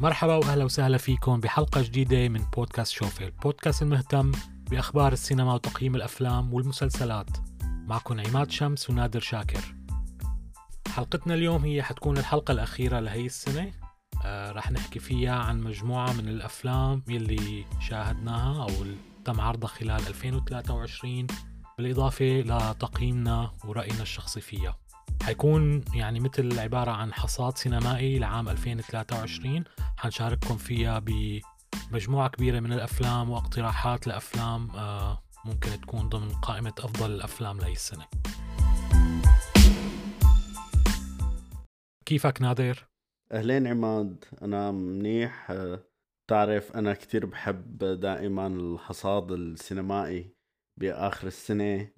مرحبا وأهلا وسهلا فيكم بحلقة جديدة من بودكاست شوفي البودكاست المهتم بأخبار السينما وتقييم الأفلام والمسلسلات. معكم عماد شمس ونادر شاكر. حلقتنا اليوم هي حتكون الحلقة الأخيرة لهي السنة. آه رح نحكي فيها عن مجموعة من الأفلام يلي شاهدناها أو تم عرضها خلال 2023 بالإضافة لتقييمنا ورأينا الشخصي فيها. حيكون يعني مثل عبارة عن حصاد سينمائي لعام 2023 حنشارككم فيها بمجموعة كبيرة من الأفلام واقتراحات لأفلام آه، ممكن تكون ضمن قائمة أفضل الأفلام لهي السنة كيفك نادر؟ أهلين عماد أنا منيح. تعرف أنا كتير بحب دائما الحصاد السينمائي بآخر السنة.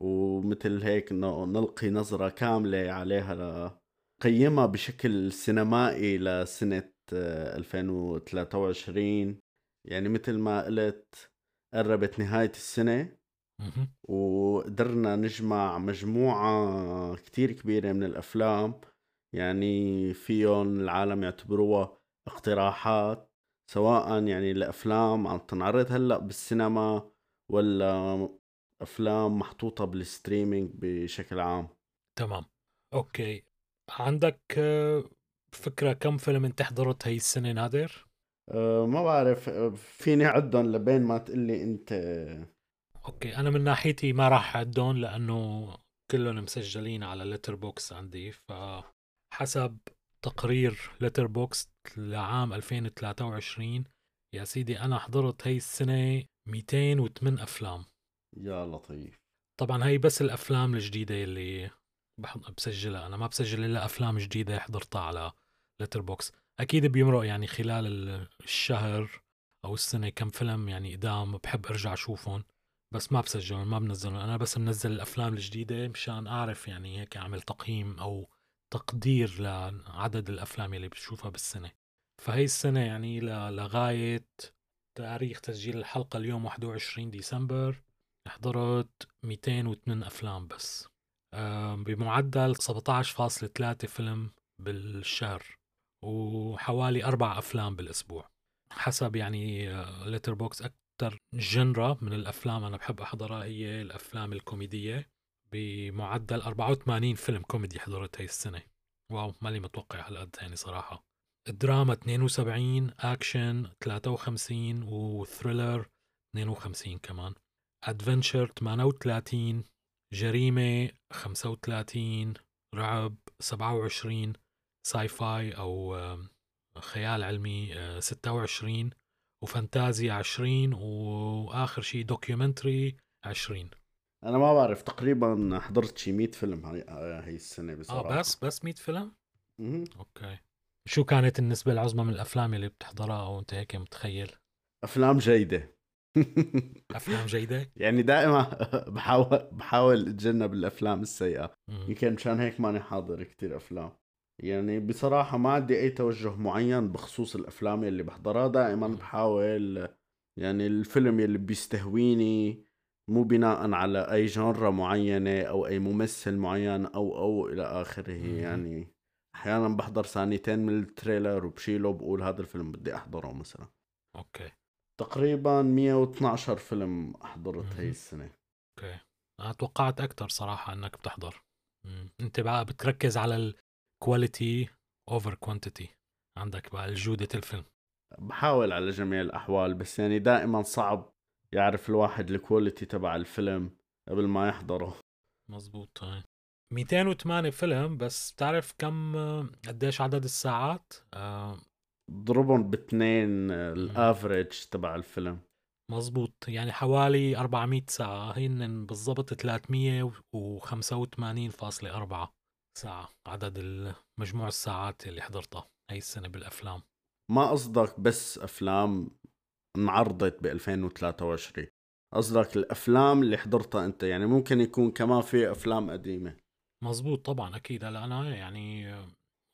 ومثل هيك إنه نلقي نظرة كاملة عليها قيمها بشكل سينمائي لسنة 2023 يعني مثل ما قلت قربت نهاية السنة. وقدرنا نجمع مجموعة كتير كبيرة من الأفلام. يعني فيهم العالم يعتبروها اقتراحات سواء يعني الأفلام عم تنعرض هلأ بالسينما ولا أفلام محطوطة بال streaming بشكل عام. تمام. okay. عندك آه، فكرة كم فيلم أنت حضرت هي السنة نادر؟ أه ما بعرف فيني عدهم لبين ما تقلي أنت. okay. أنا من ناحيتي ما راح أعدهم لأنه كلهم مسجلين على Letterboxd عندي فحسب تقرير Letterboxd لعام 2023 يا سيدي أنا حضرت هي السنة 208 أفلام. يا لطيف. طبعا هي بس الأفلام الجديدة اللي بسجلها. أنا ما بسجل إلا أفلام جديدة حضرتها على Letterboxd أكيد بيمرق يعني خلال الشهر أو السنة كم فيلم يعني قدام بحب أرجع أشوفهم بس ما بسجلهم ما بنزلهم. أنا بس منزل الأفلام الجديدة مشان أعرف يعني هيك أعمل تقييم أو تقدير لعدد الأفلام اللي بشوفها بالسنة. فهي السنة يعني لغاية تاريخ تسجيل الحلقة اليوم 21 ديسمبر. حضرت 208 أفلام بس. بمعدل 17.3 فيلم بالشهر وحوالي أربع أفلام بالأسبوع. حسب يعني لتر بوكس أكثر جنرا من الأفلام أنا بحب أحضرها هي الأفلام الكوميدية. بمعدل 84 فيلم كوميدي حضرت هاي السنة. wow مالي متوقع هالقد يعني صراحة. الدراما 72 أكشن 53 و thriller 52 كمان. adventure 38 جريمة 35 رعب 27 sci-fi أو خيال علمي 26 وفانتازيا 20 وآخر شيء documentary 20 أنا ما بعرف تقريبا حضرت شي 100 فيلم هاي هاي السنة بصراحة. آه بس بس 100 فيلم؟ أها okay. شو كانت النسبة العظمى من الأفلام اللي بتحضرها أو أنت هيك متخيل؟ أفلام جيدة. أفلام جيدة؟ يعني دائما بحاول بحاول أتجنب الأفلام السيئة. يمكن مشان هيك ماني حاضر كتير أفلام. يعني بصراحة ما عندي أي توجه معين بخصوص الأفلام اللي بحضرها. دائما بحاول يعني الفيلم اللي بيستهويني مو بناء على أي genre معينة أو أي ممثل معين أو أو إلى آخره. يعني أحيانا بحضر ثانيتين من ال trailer وبشيله وبقول هذا الفيلم بدي أحضره مثلا. okay. تقريبا 112 فيلم حضرت هي السنة. okay. أنا توقعت أكثر صراحة إنك بتحضر. مم. أنت بقى بتركز على ال quality over quantity عندك بقى جوده الفيلم. بحاول على جميع الأحوال بس يعني دائما صعب يعرف الواحد ال quality تبع الفيلم قبل ما يحضره. مزبوط هاي 208 فيلم بس بتعرف كم قديش عدد الساعات؟ آه ضربهم باثنين ال average تبع الفيلم. مزبوط يعني حوالي 400 ساعة. هن بالضبط 385.4 ساعة. عدد مجموع الساعات اللي حضرتها هاي السنة بالأفلام. ما قصدك بس أفلام انعرضت ب 2023 قصدك الأفلام اللي حضرتها أنت. يعني ممكن يكون كمان في أفلام قديمة. مزبوط طبعا أكيد. هلا أنا يعني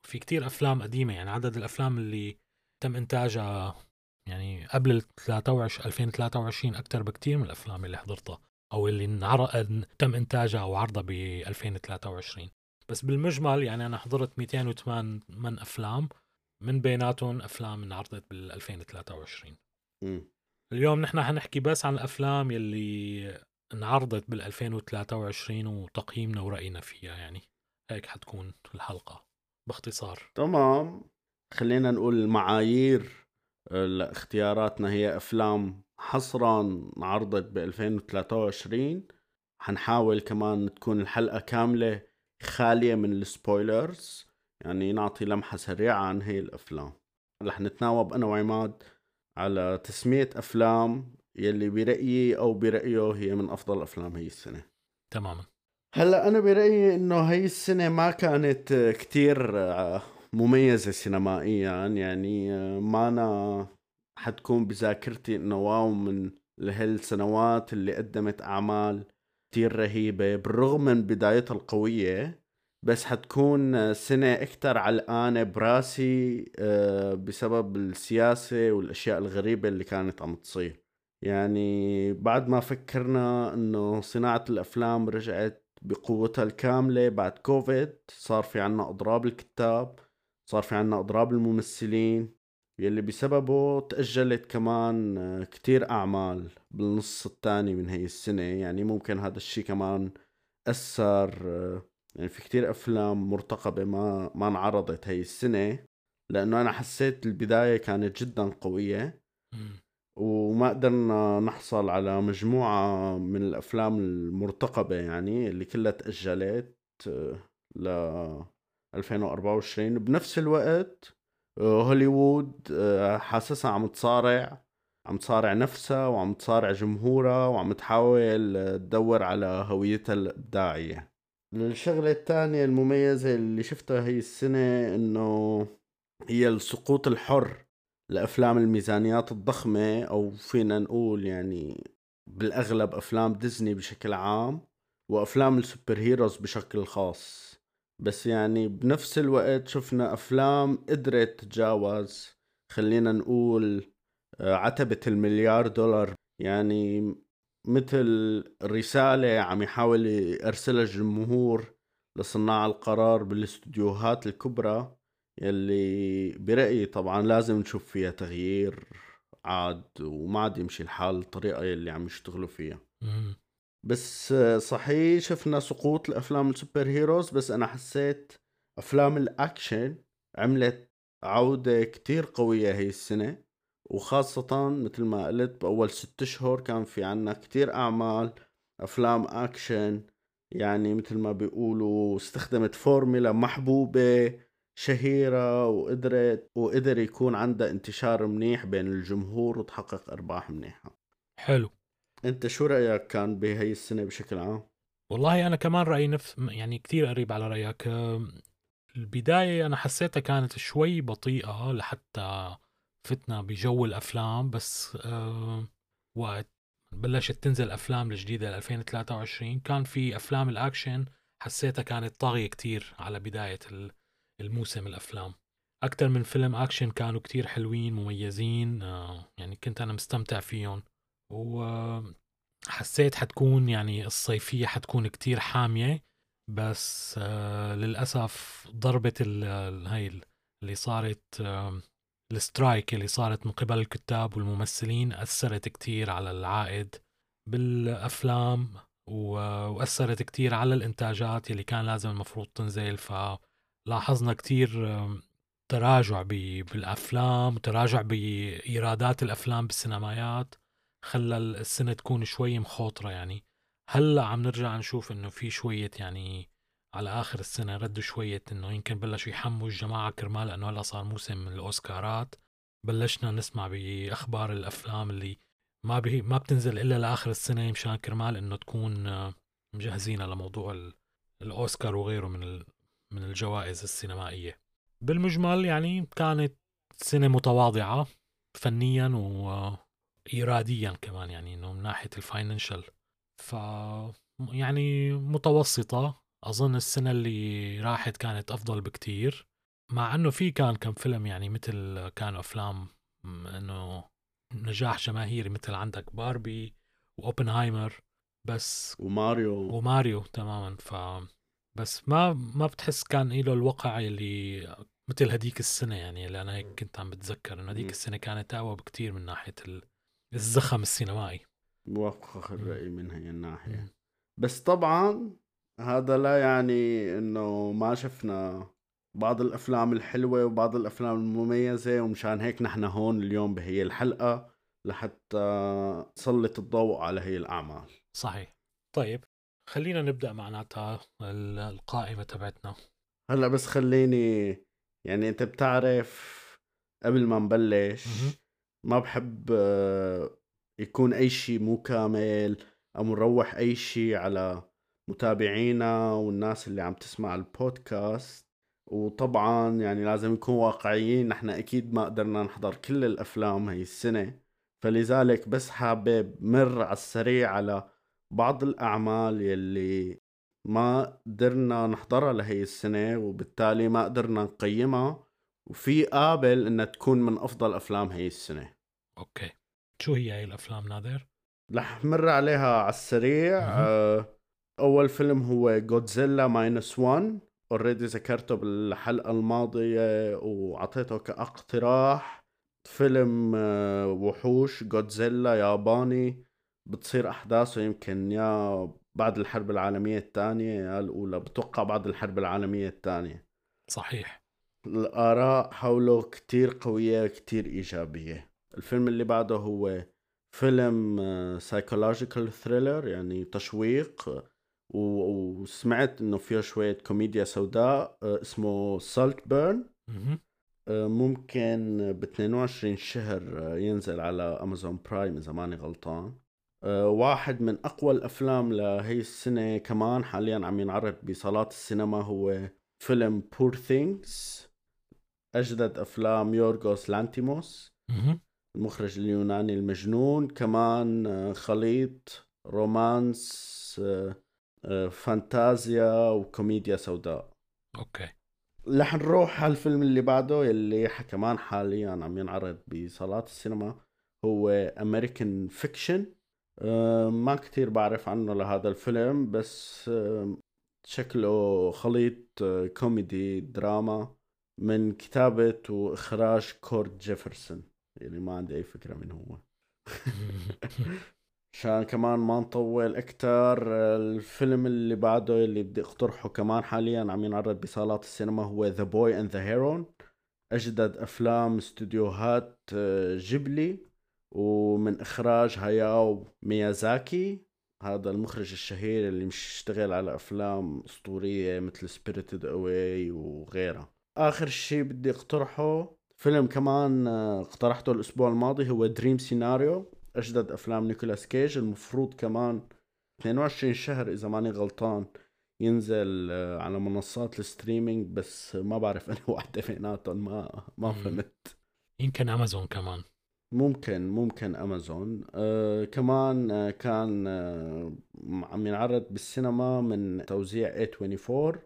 في كتير أفلام قديمة يعني عدد الأفلام اللي تم إنتاجها يعني قبل 23 2023 أكثر بكتير من الأفلام اللي حضرتها أو اللي انعرض تم إنتاجها أو عرضها ب 2023 بس بالمجمل يعني أنا حضرت 208 من أفلام من بيناتهم أفلام انعرضت بال 2023 م. اليوم نحن حنحكي بس عن الأفلام يلي انعرضت بال 2023 وتقييمنا ورأينا فيها يعني هيك حتكون الحلقة. باختصار. تمام. خلينا نقول المعايير لاختياراتنا. هي أفلام حصرا انعرضت ب 2023 حنحاول كمان تكون الحلقة كاملة خالية من السبويلرز يعني نعطي لمحة سريعة عن هي الأفلام. رح نتناوب أنا وعماد على تسمية أفلام يلي برأيي أو برأيه هي من أفضل أفلام هي السنة. تماما. هلا أنا برأيي إنه هي السنة ما كانت كتير مميزة سينمائيا. يعني ما أنا حتكون بذاكرتي إنه واو من لهالسنوات اللي قدمت أعمال كتير رهيبة. بالرغم من بدايتها القوية بس حتكون سنة أكتر علقانة براسي آه، بسبب السياسة والأشياء الغريبة اللي كانت عم تصير. يعني بعد ما فكرنا إنه صناعة الأفلام رجعت بقوتها الكاملة بعد كوفيد صار في عنا أضراب الكتاب صار في عنا أضراب الممثلين يلي بسببه تأجلت كمان آه، كتير أعمال بالنص الثاني من هي السنة. يعني ممكن هذا الشي كمان أثر آه، يعني في كتير أفلام مرتقبة ما ما انعرضت هي السنة لأنه أنا حسيت البداية كانت جدا قوية. وما قدرنا نحصل على مجموعة من الأفلام المرتقبة يعني اللي كلها تأجلت آه، ل 2024 بنفس الوقت آه، هوليوود آه، حاسسها عم تصارع عم تصارع نفسها وعم تصارع جمهورها وعم تحاول تدور على هويتها الإبداعية. الشغلة الثانية المميزة اللي شفتها هي السنة إنه هي السقوط الحر. لأفلام الميزانيات الضخمة أو فينا نقول يعني بالأغلب أفلام ديزني بشكل عام وأفلام السوبر هيروز بشكل خاص. بس يعني بنفس الوقت شفنا أفلام قدرت تتجاوز خلينا نقول آه، عتبة المليار دولار. يعني مثل رسالة عم يحاول يرسلها الجمهور لصناع القرار بالاستديوهات الكبرى يلي برأيي طبعا لازم نشوف فيها تغيير عاد وما عاد يمشي الحال الطريقة يلي عم يشتغلوا فيها. بس صحيح شفنا سقوط الافلام ال superheroes بس أنا حسيت أفلام الأكشن عملت عودة كتير قوية هي السنة وخاصة مثل ما قلت بأول ست أشهر كان في عنا كتير أعمال أفلام أكشن يعني مثل ما بيقولوا استخدمت فورميلا محبوبة شهيرة وقدرت وقدر يكون عندها انتشار منيح بين الجمهور وتحقق أرباح منيحة. حلو. أنت شو رأيك كان بهي السنة بشكل عام؟ والله أنا كمان رأيي نفس يعني كثير قريب على رأيك. البداية أنا حسيتها كانت شوي بطيئة لحتى فتنا بجو الأفلام بس وقت بلشت تنزل أفلام الجديدة 2023 كان في أفلام الأكشن حسيتها كانت طاغية كتير على بداية الموسم الأفلام. أكثر من فيلم أكشن كانوا كتير حلوين مميزين أه يعني كنت أنا مستمتع فيهم. وحسيت حتكون يعني الصيفية حتكون كتير حامية بس آه للأسف ضربة هاي اللي صارت آه السترايك اللي صارت من قبل الكتاب والممثلين أثرت كتير على العائد بالأفلام وأثرت كتير على الإنتاجات اللي كان لازم المفروض تنزل. فلاحظنا كتير تراجع بالأفلام وتراجع بإيرادات الأفلام بالسينمايات خلى السنة تكون شوي مخاطرة يعني. هلأ عم نرجع نشوف إنه في شوية يعني على آخر السنة ردوا شوية إنه يمكن بلشوا يحموا الجماعة كرمال إنه هلأ صار موسم الأوسكارات. بلشنا نسمع بأخبار الأفلام اللي ما بي ما بتنزل إلا لآخر السنة مشان كرمال إنه تكون مجهزين لموضوع الأوسكار وغيره من من الجوائز السينمائية. بالمجمل يعني كانت سنة متواضعة فنيا و ايراديا كمان يعني إنه من ناحية ال financial. ف يعني متوسطة. أظن السنة اللي راحت كانت أفضل بكتير. مع إنه في كان كم فيلم يعني مثل كانوا أفلام إنه نجاح جماهيري مثل عندك باربي وأوبنهايمر. بس وماريو. وماريو تماما. ف بس ما ما بتحس كان له الوقع اللي مثل هديك السنة يعني اللي أنا هيك كنت عم بتذكر إنه هديك السنة كانت أقوى بكتير من ناحية الزخم السينمائي. موافق الرأي من هي الناحية. بس طبعا هذا لا يعني إنه ما شفنا بعض الأفلام الحلوة وبعض الأفلام المميزة ومشان هيك نحن هون اليوم بهي الحلقة لحتى نسلط الضوء على هي الأعمال. صحيح. طيب. خلينا نبدأ معناتها القائمة تبعتنا. هلأ بس خليني يعني أنت بتعرف قبل ما نبلش ما بحب آه، يكون أي شيء مو كامل أو نروح أي شيء على متابعينا والناس اللي عم تسمع البودكاست. وطبعا يعني لازم نكون واقعيين نحن أكيد ما قدرنا نحضر كل الأفلام هي السنة. فلذلك بس حابب مر على السريع على بعض الأعمال يلي ما قدرنا نحضرها لهي السنة وبالتالي ما قدرنا نقيمها وفي قابل إنها تكون من أفضل أفلام هي السنة. okay. شو هي هي الأفلام نادر؟ رح مر عليها على السريع. آه أول فيلم هو جودزيلا Minus 1 already ذكرته بالحلقة الماضية وعطيته كاقتراح. فيلم آه وحوش جودزيلا ياباني. بتصير أحداثه يمكن يا بعد الحرب العالمية الثانية يا الأولى بتوقع بعد الحرب العالمية الثانية. صحيح. الآراء حوله كتير قوية كتير إيجابية. الفيلم اللي بعده هو فيلم psychological thriller يعني تشويق. وسمعت إنه فيه شوية كوميديا سوداء آه، اسمه Saltburn آه، ممكن ب 22 شهر آه، ينزل على امازون برايم إذا ماني غلطان. آه، واحد من أقوى الأفلام لهي السنة كمان حاليا عم ينعرض بصالات السينما هو فيلم Poor Things أجدد أفلام يورغوس لانتيموس المخرج اليوناني المجنون. كمان آه، خليط romance آه، فانتازيا وكوميديا سوداء. okay. رح نروح على الفيلم اللي بعده يلي كمان حاليا عم ينعرض بصالات السينما هو امريكان فيكشن آه، ما كتير بعرف عنه لهذا الفيلم بس آه، شكله خليط آه، كوميدي دراما من كتابة وإخراج كورد جيفرسون. يعني ما عندي أي فكرة من هو. عشان كمان ما نطول أكتر الفيلم اللي بعده اللي بدي أقترحه كمان حاليا عم ينعرض بصالات السينما هو The Boy and the Heron أجدد أفلام استوديوهات جيبلي. ومن إخراج هاياو ميازاكي هذا المخرج الشهير اللي مش اشتغل على أفلام أسطورية مثل Spirited Away وغيرها. آخر شيء بدي أقترحه فيلم كمان آه، اقترحته الأسبوع الماضي هو Dream Scenario أجدد أفلام نيكولاس كيج. المفروض كمان 22 شهر إذا ماني غلطان ينزل آه، على منصات ال streaming بس ما بعرف أنا واحدة بيناتهم ما ما فهمت. يمكن أمازون كمان. ممكن ممكن امازون آه كمان آه كان آه عم ينعرض بالسينما من توزيع A24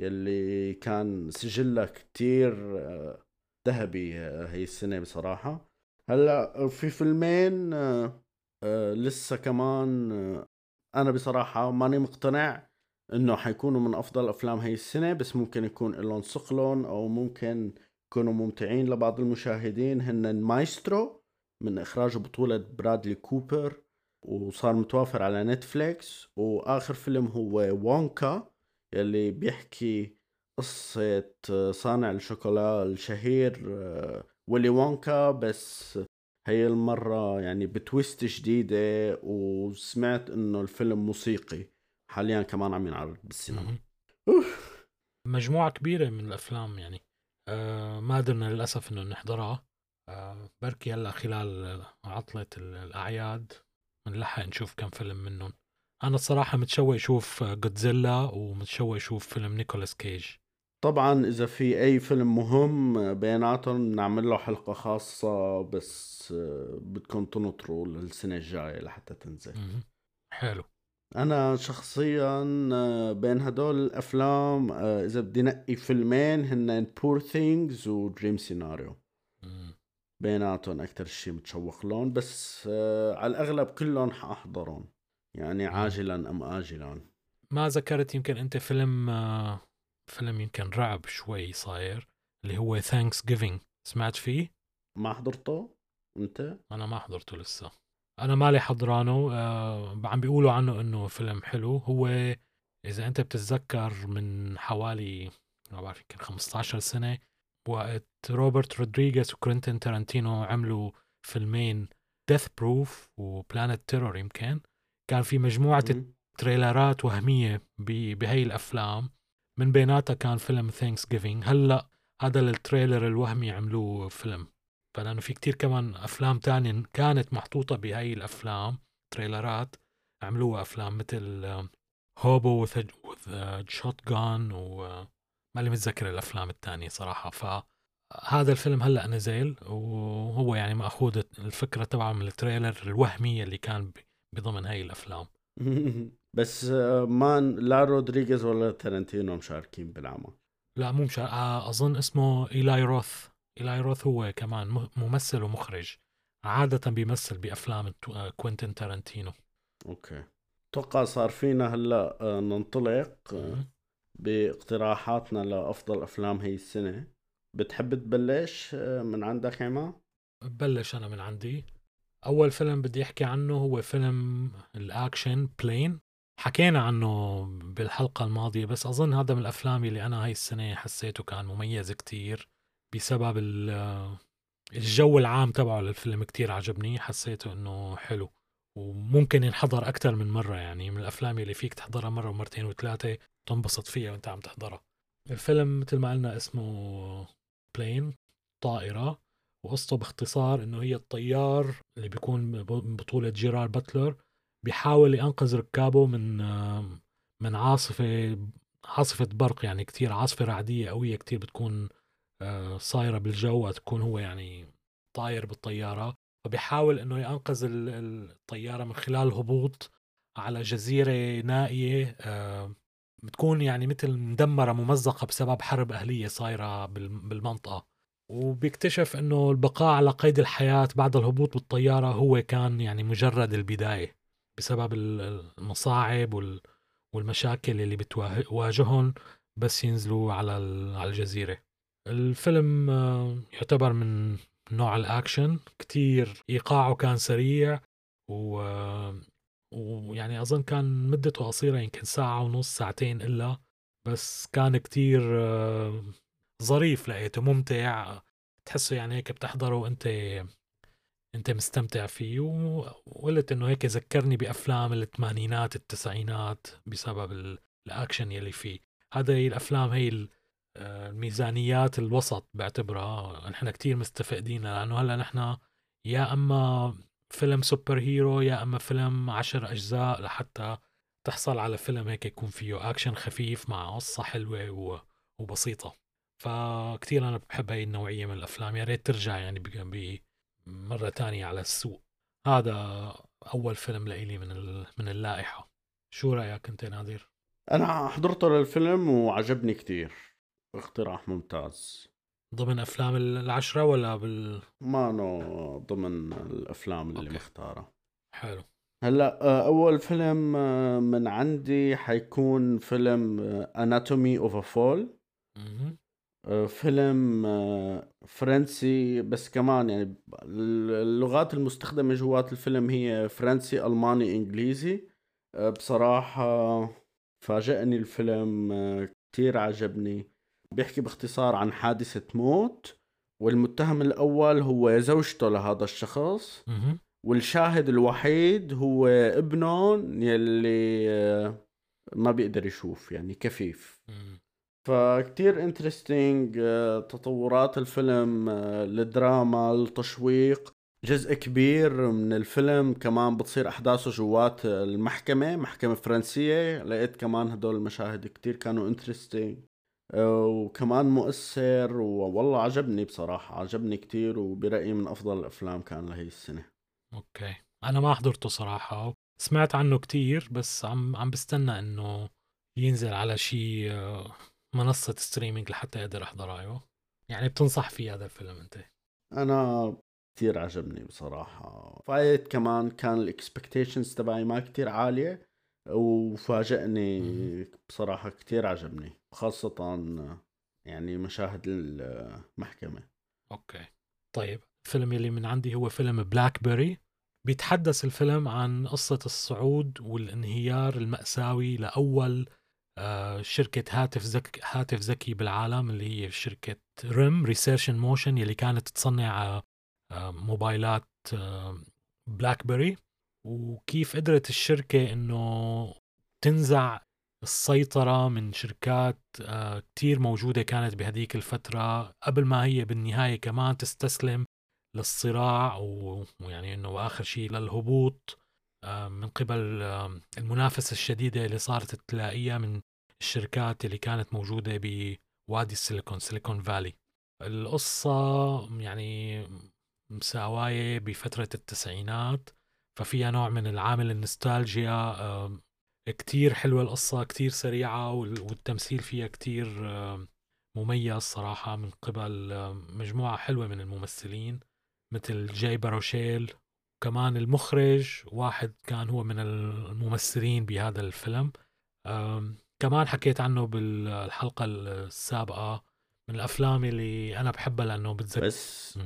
يلي كان سجلها كتير آه ذهبي آه هي السنة بصراحة. هلأ في فيلمين آه آه لسه كمان آه أنا بصراحة ماني مقتنع إنه حيكونوا من أفضل أفلام هي السنة بس ممكن يكون لهم ثقلهم أو ممكن يكونوا ممتعين لبعض المشاهدين هن مايسترو. من إخراج بطولة برادلي كوبر وصار متوافر على نتفليكس. وآخر فيلم هو وونكا يلي بيحكي قصة صانع الشوكولا الشهير آه، ولي وونكا بس هي المرة يعني ب twist جديدة وسمعت إنه الفيلم موسيقي. حاليا كمان عم ينعرض بالسينما. مجموعة كبيرة من الأفلام يعني. آه ما قدرنا للأسف إنه نحضرها. بركي هلا خلال عطلة الأعياد بنلحق نشوف كم فيلم منهم. أنا الصراحة متشوق أشوف جودزيلا ومتشوق أشوف فيلم نيكولاس كيج طبعا إذا في أي فيلم مهم بيناتهم نعمل له حلقة خاصة بس آه، بدكم تنطروا للسنة الجاية لحتى تنزل. حلو. أنا شخصيا آه، بين هدول الأفلام إذا بدي نقي فيلمين هن Poor Things و Dream Scenario بيناتهم أكثر شيء متشوق لهم بس آه على الأغلب كلهم حاحضرهم يعني عاجلا أم آجلا ما ذكرت يمكن أنت فيلم آه فيلم يمكن رعب شوي صاير اللي هو Thanksgiving سمعت فيه؟ ما حضرته أنت؟ أنا ما حضرته لسه أنا مالي حضرانه آه عم بيقولوا عنه إنه فيلم حلو هو إذا أنت بتتذكر من حوالي ما بعرف يمكن 15 سنة وقت روبرت رودريغيز وكوينتين تارانتينو عملوا فيلمين Death Proof و Planet Terror يمكن كان في مجموعة تريلرات وهمية بهي الأفلام. من بيناتها كان فيلم Thanksgiving هلأ هذا التريلر الوهمي عملوه فيلم. فلأنه في كتير كمان أفلام تانية كانت محطوطة بهي الأفلام تريلرات. عملوها أفلام مثل Hobo with a Shotgun وما لي متذكر الأفلام الثانية صراحة. فهذا الفيلم هلأ نزل وهو يعني مأخوذ الفكرة تبعه من التريلر الوهمي اللي كان بضمن هاي الأفلام. بس آه، ما لا رودريغيز ولا تارنتينو مشاركين بالعمل. لا مو مشارك آه، أظن اسمه إيلاي روث. إيلاي روث هو كمان ممثل ومخرج. عادة بيمثل بأفلام آه، كوينتين تارنتينو okay. أتوقع صار فينا هلأ ننطلق باقتراحاتنا لأفضل أفلام هي السنة. بتحب تبلش من عندك عما ببلش أنا من عندي. أول فيلم بدي أحكي عنه هو فيلم الأكشن Plane. حكينا عنه بالحلقة الماضية بس أظن هذا من الأفلام اللي أنا هاي السنة حسيته كان مميز كتير بسبب الجو العام تبعه للفيلم. كتير عجبني حسيته إنه حلو. وممكن ينحضر أكتر من مرة يعني من الأفلام اللي فيك تحضرها مرة ومرتين وثلاثة. تنبسط فيها وأنت عم تحضرها. الفيلم مثل ما قلنا اسمه بلين طائرة وقصته باختصار إنه هي الطيار اللي بيكون بطولة جيرار باتلر بيحاول ينقذ ركابه من من عاصفة عاصفة برق يعني كتير عاصفة رعدية قوية كتير بتكون آه، صايرة بالجو تكون هو يعني طاير بالطيارة. فبيحاول إنه ينقذ الطيارة من خلال الهبوط على جزيرة نائية آه، بتكون يعني مثل مدمرة ممزقة بسبب حرب أهلية صايرة بالمنطقة. وبيكتشف إنه البقاء على قيد الحياة بعد الهبوط بالطيارة هو كان يعني مجرد البداية بسبب المصاعب والمشاكل اللي بتواجههم بس ينزلوا على على الجزيرة. الفيلم آه، يعتبر من نوع الأكشن كتير إيقاعه كان سريع و ويعني أظن كان مدته قصيرة يمكن ساعة ونص ساعتين إلا. بس كان كتير آه، ظريف لقيته ممتع. تحسه يعني هيك بتحضره وأنت أنت مستمتع فيه. وقلت إنه هيك ذكرني بأفلام الثمانينات التسعينات بسبب الأكشن يلي فيه. هذا هي الأفلام هي آه، الميزانيات الوسط بعتبرها. نحن كتير مستفقدين لأنه هلأ نحن يا أما فيلم superhero يا أما فيلم عشر أجزاء لحتى تحصل على فيلم هيك يكون فيه أكشن خفيف مع قصة حلوة وبسيطة. فكتير أنا بحب هاي النوعية من الأفلام. يا ريت ترجع يعني مرة تانية على السوق. هذا أول فيلم لإلي من من اللائحة. شو رأيك أنت نادر؟ أنا حضرته للفيلم وعجبني كتير. اقتراح ممتاز. ضمن أفلام العشرة ولا لا مانو ضمن الأفلام اللي أوكي. مختارة. حلو. هلا آه، أول فيلم آه، من عندي حيكون فيلم Anatomy of a Fall فيلم آه، فرنسي بس كمان يعني اللغات المستخدمة جوات الفيلم هي فرنسي ألماني إنجليزي. آه، بصراحة فاجأني الفيلم كتير عجبني. بيحكي باختصار عن حادثة موت والمتهم الأول هو زوجته لهذا الشخص والشاهد الوحيد هو ابنه يلي ما بيقدر يشوف يعني كفيف. فكتير interesting آه، تطورات الفيلم آه، الدراما التشويق. جزء كبير من الفيلم كمان بتصير أحداثه جوات المحكمة محكمة فرنسية. لقيت كمان هدول المشاهد كتير كانوا interesting آه، وكمان مؤثر والله عجبني بصراحة عجبني كتير وبرأيي من أفضل الأفلام كان لهي السنة. أوكي. أنا ما حضرته صراحة سمعت عنه كتير بس عم عم بستنى إنه ينزل على شيء منصة streaming لحتى أقدر أحضر أيوه يعني بتنصح فيه هذا الفيلم أنت؟ أنا كثير عجبني بصراحة. فايت كمان كان ال expectations تبعي ما كتير عالية. وفاجئني بصراحة كتير عجبني خاصة يعني مشاهد المحكمة. أوكي. طيب الفيلم اللي من عندي هو فيلم بلاك بيري بيتحدث الفيلم عن قصة الصعود والانهيار المأساوي لأول آه، شركة هاتف ذكي هاتف ذكي بالعالم اللي هي شركة ريم Research In Motion اللي كانت تصنع آه، موبايلات بلاك بيري وكيف قدرت الشركة إنه تنزع السيطرة من شركات آه، كتير موجودة كانت بهديك الفترة قبل ما هي بالنهاية كمان تستسلم للصراع ويعني إنه آخر شيء للهبوط آه، من قبل آه، المنافسة الشديدة اللي صارت تلاقيها من الشركات اللي كانت موجودة بوادي السيليكون Silicon Valley. القصة يعني مساواية بفترة التسعينات ففيها نوع من العامل النوستالجيا كتير حلوة القصة كتير سريعة والتمثيل فيها كتير مميز صراحة من قبل. مجموعة حلوة من الممثلين مثل جاي باروشيل كمان المخرج واحد كان هو من الممثلين بهذا الفيلم. كمان حكيت عنه بالحلقة السابقة من الأفلام اللي أنا بحبها لأنه بتذكر. بس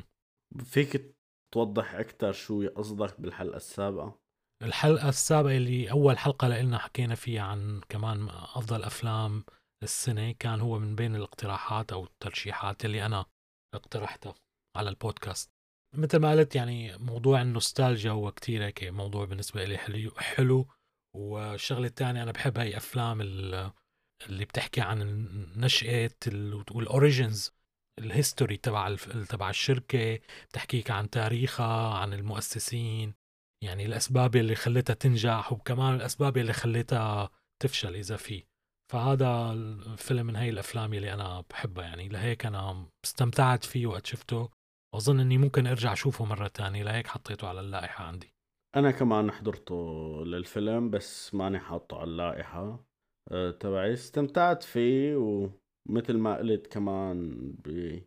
فيك توضح أكثر شو قصدك بالحلقة السابقة؟ الحلقة السابقة اللي أول حلقة لنا حكينا فيها عن كمان أفضل أفلام السنة كان هو من بين الاقتراحات أو الترشيحات اللي أنا اقترحتها على البودكاست. مثل ما قلت يعني موضوع النوستالجيا هو كتير هيك موضوع بالنسبة لي حلو, حلو. والشغلة الثانية أنا بحب هاي أفلام اللي بتحكي عن نشأة وال origins ال history تبع تبع الشركة بتحكيك عن تاريخها عن المؤسسين. يعني الأسباب اللي خلتها تنجح وكمان الأسباب اللي خلتها تفشل إذا في. فهذا الفيلم من هاي الأفلام اللي أنا بحبها. يعني لهيك أنا استمتعت فيه وقت شفته. وأظن إني ممكن أرجع أشوفه مرة تانية. لهيك حطيته على اللائحة عندي. أنا كمان حضرته للفيلم بس ماني حاطه على اللائحة. أه تبعي. استمتعت فيه ومثل ما قلت كمان ب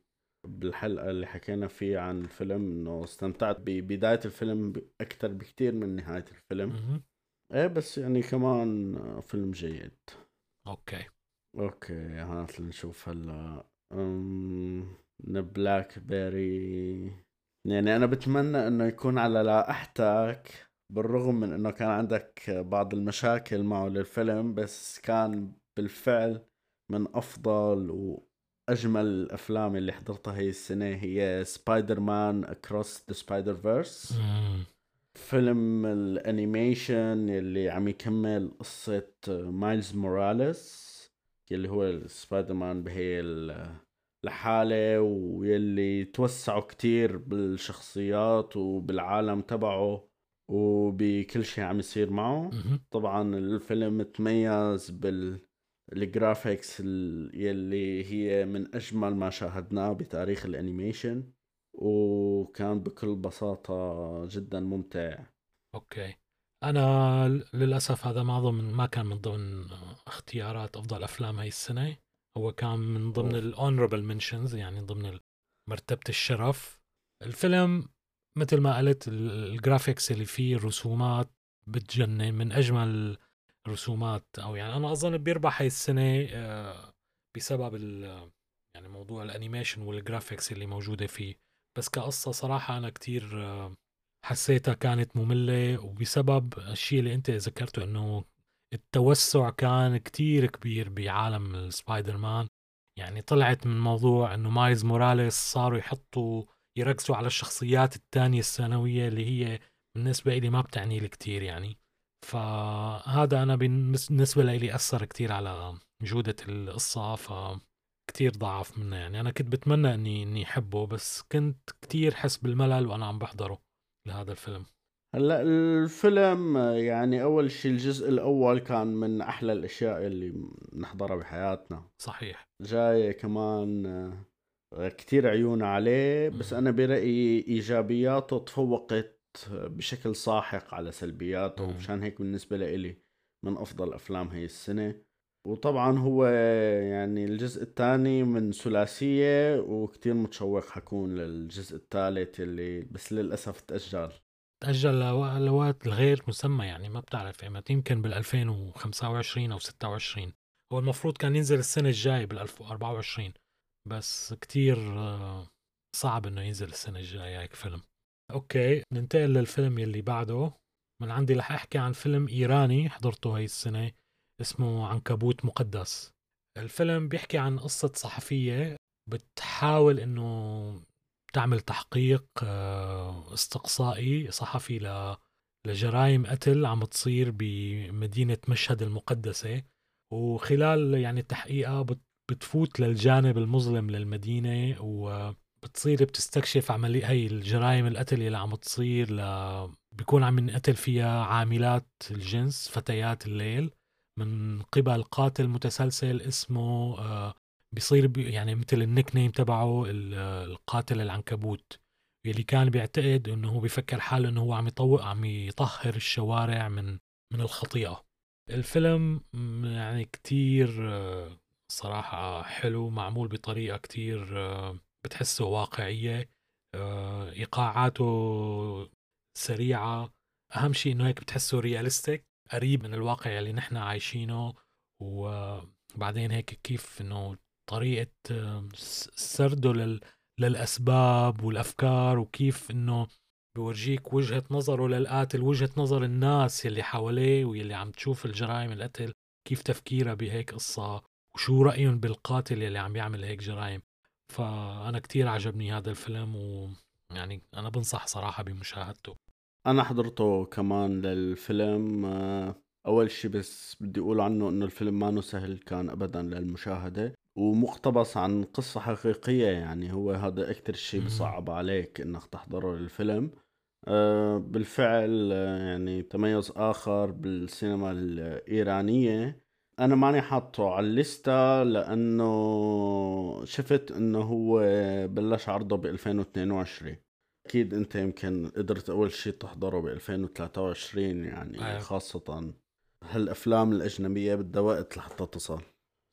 بالحلقة اللي حكينا فيها عن الفيلم إنه استمتعت ببداية الفيلم أكثر بكثير من نهاية الفيلم. إيه بس يعني كمان فيلم جيد. أوكي. أوكي هات نشوف هلا. بلاك بيري يعني أنا بتمنى إنه يكون على لائحتك بالرغم من إنه كان عندك بعض المشاكل معه للفيلم بس كان بالفعل من أفضل و اجمل الأفلام اللي حضرتها هي السنة هي Spider-Man Across the Spider-Verse فيلم ال animation اللي عم يكمل قصة مايلز موراليس اللي هو سبايدر مان بهي لحاله ويلي توسعوا كتير بالشخصيات وبالعالم تبعه وبكل شيء عم يصير معه. طبعا الفيلم تميز بال ال graphics يلي هي من أجمل ما شاهدناه بتاريخ ال animation وكان بكل بساطة جدا ممتع. أوكي. أنا للأسف هذا ما ضمن ما كان من ضمن اختيارات أفضل أفلام هاي السنة. هو كان من ضمن ال honorable mentions يعني ضمن مرتبة الشرف. الفيلم مثل ما قلت ال graphics اللي فيه الرسومات بتجنن. من أجمل رسومات أو يعني أنا أظن بيربح هاي السنة آه، بسبب يعني موضوع ال animation وال graphics اللي موجودة فيه. بس كقصة صراحة أنا كتير آه، حسيتها كانت مملة وبسبب الشيء اللي أنت ذكرته إنه التوسع كان كتير كبير بعالم السبايدر مان يعني طلعت من موضوع إنه مايلز موراليس صاروا يحطوا يركزوا على الشخصيات الثانية الثانوية اللي هي بالنسبة لي ما بتعني لي كتير يعني. فهذا أنا بالنسبة لي أثر كتير على جودة القصة ف كتير ضعف منه. يعني أنا كنت بتمنى اني إني أحبه بس كنت كتير حس بالملل وأنا عم بحضره لهذا الفيلم. هلأ الفيلم يعني أول شيء الجزء الأول كان من أحلى الأشياء اللي نحضرها بحياتنا. صحيح. جاي كمان آه، كتير عيون عليه بس أنا برأيي إيجابياته تفوقت بشكل ساحق على سلبياته ومشان هيك بالنسبة لإلي من أفضل أفلام هي السنة. وطبعا هو يعني الجزء الثاني من ثلاثية وكتير متشوق حكون للجزء الثالث اللي بس للأسف تأجل. تأجل لوقت الغير مسمى يعني ما بتعرف ايمتى يمكن بال 2025 أو 26 هو المفروض كان ينزل السنة الجاية بال 2024 بس كتير آه، صعب إنه ينزل السنة الجاية هيك فيلم. أوكي ننتقل للفيلم يلي بعده. من عندي رح أحكي عن فيلم إيراني حضرته هاي السنة اسمه عنكبوت مقدس. الفيلم بيحكي عن قصة صحفية بتحاول إنه تعمل تحقيق آه، استقصائي صحفي لجرائم قتل عم تصير بمدينة مشهد المقدسة. وخلال يعني تحقيقها بتفوت للجانب المظلم للمدينة وبتصير بتستكشف عملية هي الجرائم القتل اللي عم تصير ل... بيكون عم ينقتل فيها عاملات الجنس فتيات الليل من قبل قاتل متسلسل اسمه آه، بيصير بي يعني مثل ال nickname تبعه القاتل العنكبوت يلي كان بيعتقد إنه هو بيفكر حاله إنه هو عم يطوق عم يطهر الشوارع من من الخطيئة. الفيلم يعني كتير آه، صراحة حلو معمول بطريقة كتير آه، بتحسه واقعية آه، إيقاعاته سريعة. أهم شيء إنه هيك بتحسه realistic قريب من الواقع اللي نحن عايشينه. وبعدين هيك كيف إنه طريقة سرده لل للأسباب والأفكار وكيف إنه بورجيك وجهة نظره للقاتل وجهة نظر الناس يلي حواليه ويلي عم تشوف الجرائم القتل كيف تفكيرها بهيك قصة وشو رأيهم بالقاتل يلي عم يعمل هيك جرائم. فأنا كتير عجبني هذا الفيلم ويعني أنا بنصح صراحة بمشاهدته. أنا حضرته كمان للفيلم آه، أول شي بس بدي أقول عنه إنه الفيلم ما سهل كان أبدا للمشاهدة ومقتبس عن قصة حقيقية يعني هو هذا أكتر شيء بصعب عليك إنك تحضره للفيلم. آه، بالفعل آه، يعني تميز آخر بالسينما الإيرانية أنا ماني حاطه على الليستة لأنه شفت إنه هو بلش عرضه ب 2022 أكيد أنت يمكن قدرت أول شيء تحضره ب 2023 يعني أيوه. خاصة هالأفلام الأجنبية بدها وقت لحتى تصل.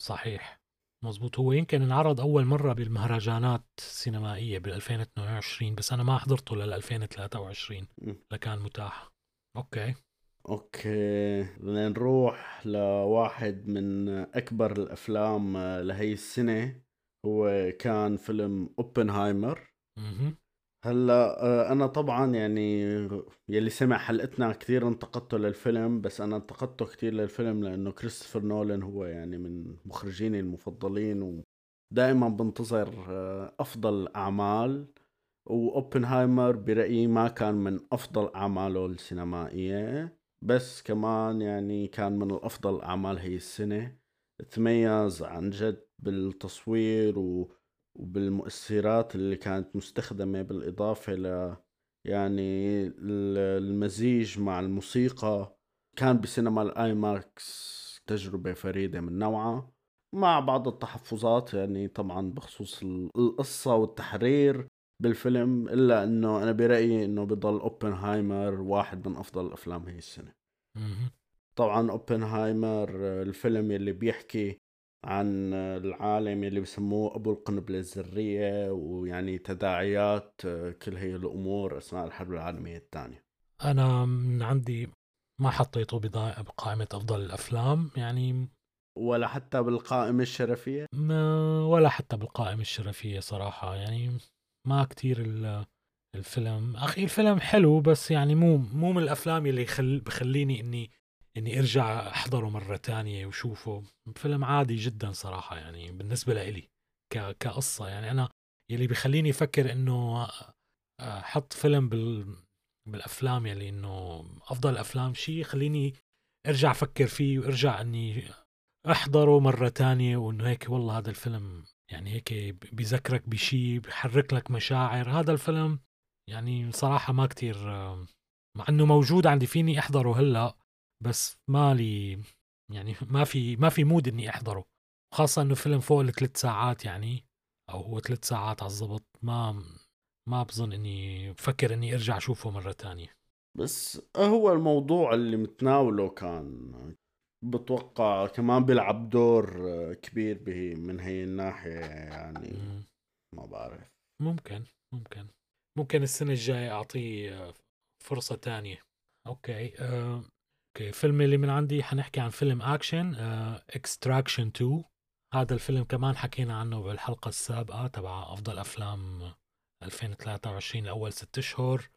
صحيح. مزبوط هو يمكن انعرض أول مرة بالمهرجانات السينمائية بال 2022 بس أنا ما حضرته لل 2023 لكان متاح. أوكي. أوكي بدنا نروح لواحد من أكبر الأفلام لهي السنة. هو كان فيلم أوبنهايمر. هلأ آه، أنا طبعا يعني يلي سمع حلقتنا كثير انتقدته للفيلم بس أنا انتقدته كثير للفيلم لأنه كريستوفر نولان هو يعني من مخرجيني المفضلين ودائما بنتظر آه، أفضل الاعمال وأوبنهايمر برأيي ما كان من أفضل أعماله السينمائية. بس كمان يعني كان من الأفضل أعمال هي السنة. تميز عن جد بالتصوير و وبالمؤثرات اللي كانت مستخدمة بالإضافة ل يعني المزيج مع الموسيقى. كان بسينما الآي ماكس تجربة فريدة من نوعها. مع بعض التحفظات يعني طبعا بخصوص القصة والتحرير. بالفيلم إلا أنه أنا برأيي أنه بضل أوبنهايمر واحد من أفضل الأفلام هي السنة. طبعا أوبنهايمر الفيلم اللي بيحكي عن العالم اللي بسموه أبو القنبلة الذرية ويعني تداعيات كل هي الأمور أثناء الحرب العالمية الثانية. أنا من عندي ما حطيته بقائمة أفضل الأفلام يعني ولا حتى بالقائمة الشرفية؟ ما ولا حتى بالقائمة الشرفية صراحة يعني ما كتير الفيلم. أخي الفيلم حلو بس يعني مو مو من الأفلام اللي يخل بخليني إني إني أرجع أحضره مرة تانية وشوفه. فيلم عادي جدا صراحة يعني بالنسبة لإلي ك... كقصة. يعني أنا يلي بخليني أفكر إنه أحط فيلم بال... بالأفلام يلي إنه أفضل الافلام شيء خليني أرجع أفكر فيه وأرجع إني أحضره مرة تانية. وإنه هيك والله هذا الفيلم يعني هيك بيذكرك بشيء بحرك لك مشاعر. هذا الفيلم يعني صراحة ما كتير مع إنه موجود عندي فيني أحضره هلأ بس مالي يعني ما في ما في مود إني أحضره. خاصة إنه فيلم فوق الثلاث ساعات يعني أو هو ثلاث ساعات على الضبط ما ما بظن إني بفكر إني أرجع أشوفه مرة تانية. بس هو الموضوع اللي متناوله كان بتوقع كمان بيلعب دور كبير به من هي الناحية يعني. ما بعرف. ممكن ممكن. ممكن السنة الجاية أعطيه فرصة تانية. Okay أه okay الفيلم اللي من عندي حنحكي عن فيلم أكشن Extraction 2 هذا الفيلم كمان حكينا عنه بالحلقة السابقة تبع أفضل أفلام 2023 لأول ست أشهر.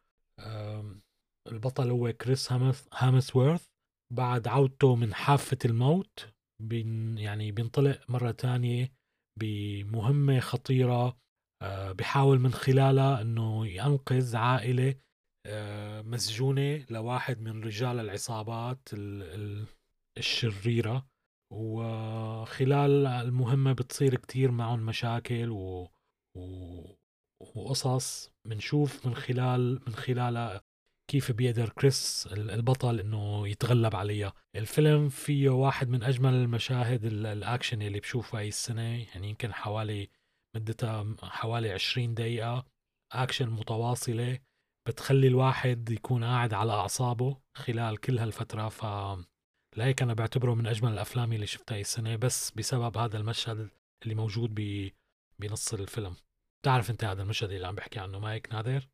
البطل هو كريس هامسورث بعد عودته من حافة الموت بين يعني بينطلق مرة تانية بمهمة خطيرة آه، بحاول من خلالها إنه ينقذ عائلة آه، مسجونة لواحد من رجال العصابات الشريرة. وخلال المهمة بتصير كتير معهم مشاكل و... و... وقصص بنشوف من خلال من خلالها كيف بيقدر كريس البطل إنه يتغلب عليها. الفيلم فيه واحد من أجمل المشاهد الأكشن اللي بشوفها هاي السنة يعني يمكن حوالي مدتها حوالي 20 دقيقة أكشن متواصلة بتخلي الواحد يكون قاعد على أعصابه خلال كل هالفترة. ف لهيك أنا بعتبره من أجمل الأفلام اللي شفتها هاي السنة بس بسبب هذا المشهد اللي موجود ب بنص الفيلم. بتعرف أنت هذا المشهد اللي عم بحكي عنه ما هيك نادر؟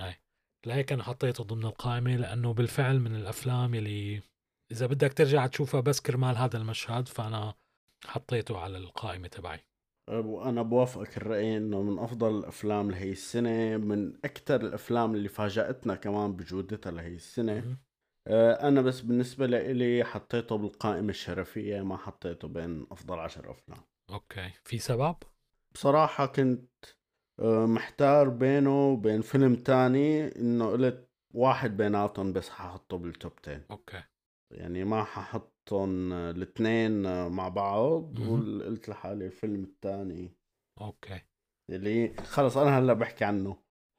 أها لهيك أنا حطيته ضمن القائمة لأنه بالفعل من الأفلام اللي إذا بدك ترجع تشوفها بس كرمال هذا المشهد فأنا حطيته على القائمة تبعي. وأنا بوافقك الرأي إنه من أفضل الأفلام لهي السنة من أكثر الأفلام اللي فاجأتنا كمان بجودتها لهي السنة. آه، أنا بس بالنسبة لي حطيته بالقائمة الشرفية ما حطيته بين أفضل عشر أفلام. Okay. في سبب؟ بصراحة كنت محتار بينه وبين فيلم تاني إنه قلت واحد بيناتهم بس ححطه بال top 10 okay. يعني ما ححطهم الاثنين مع بعض وقلت لحالي الفيلم الثاني okay. اللي خلص أنا هلأ بحكي عنه.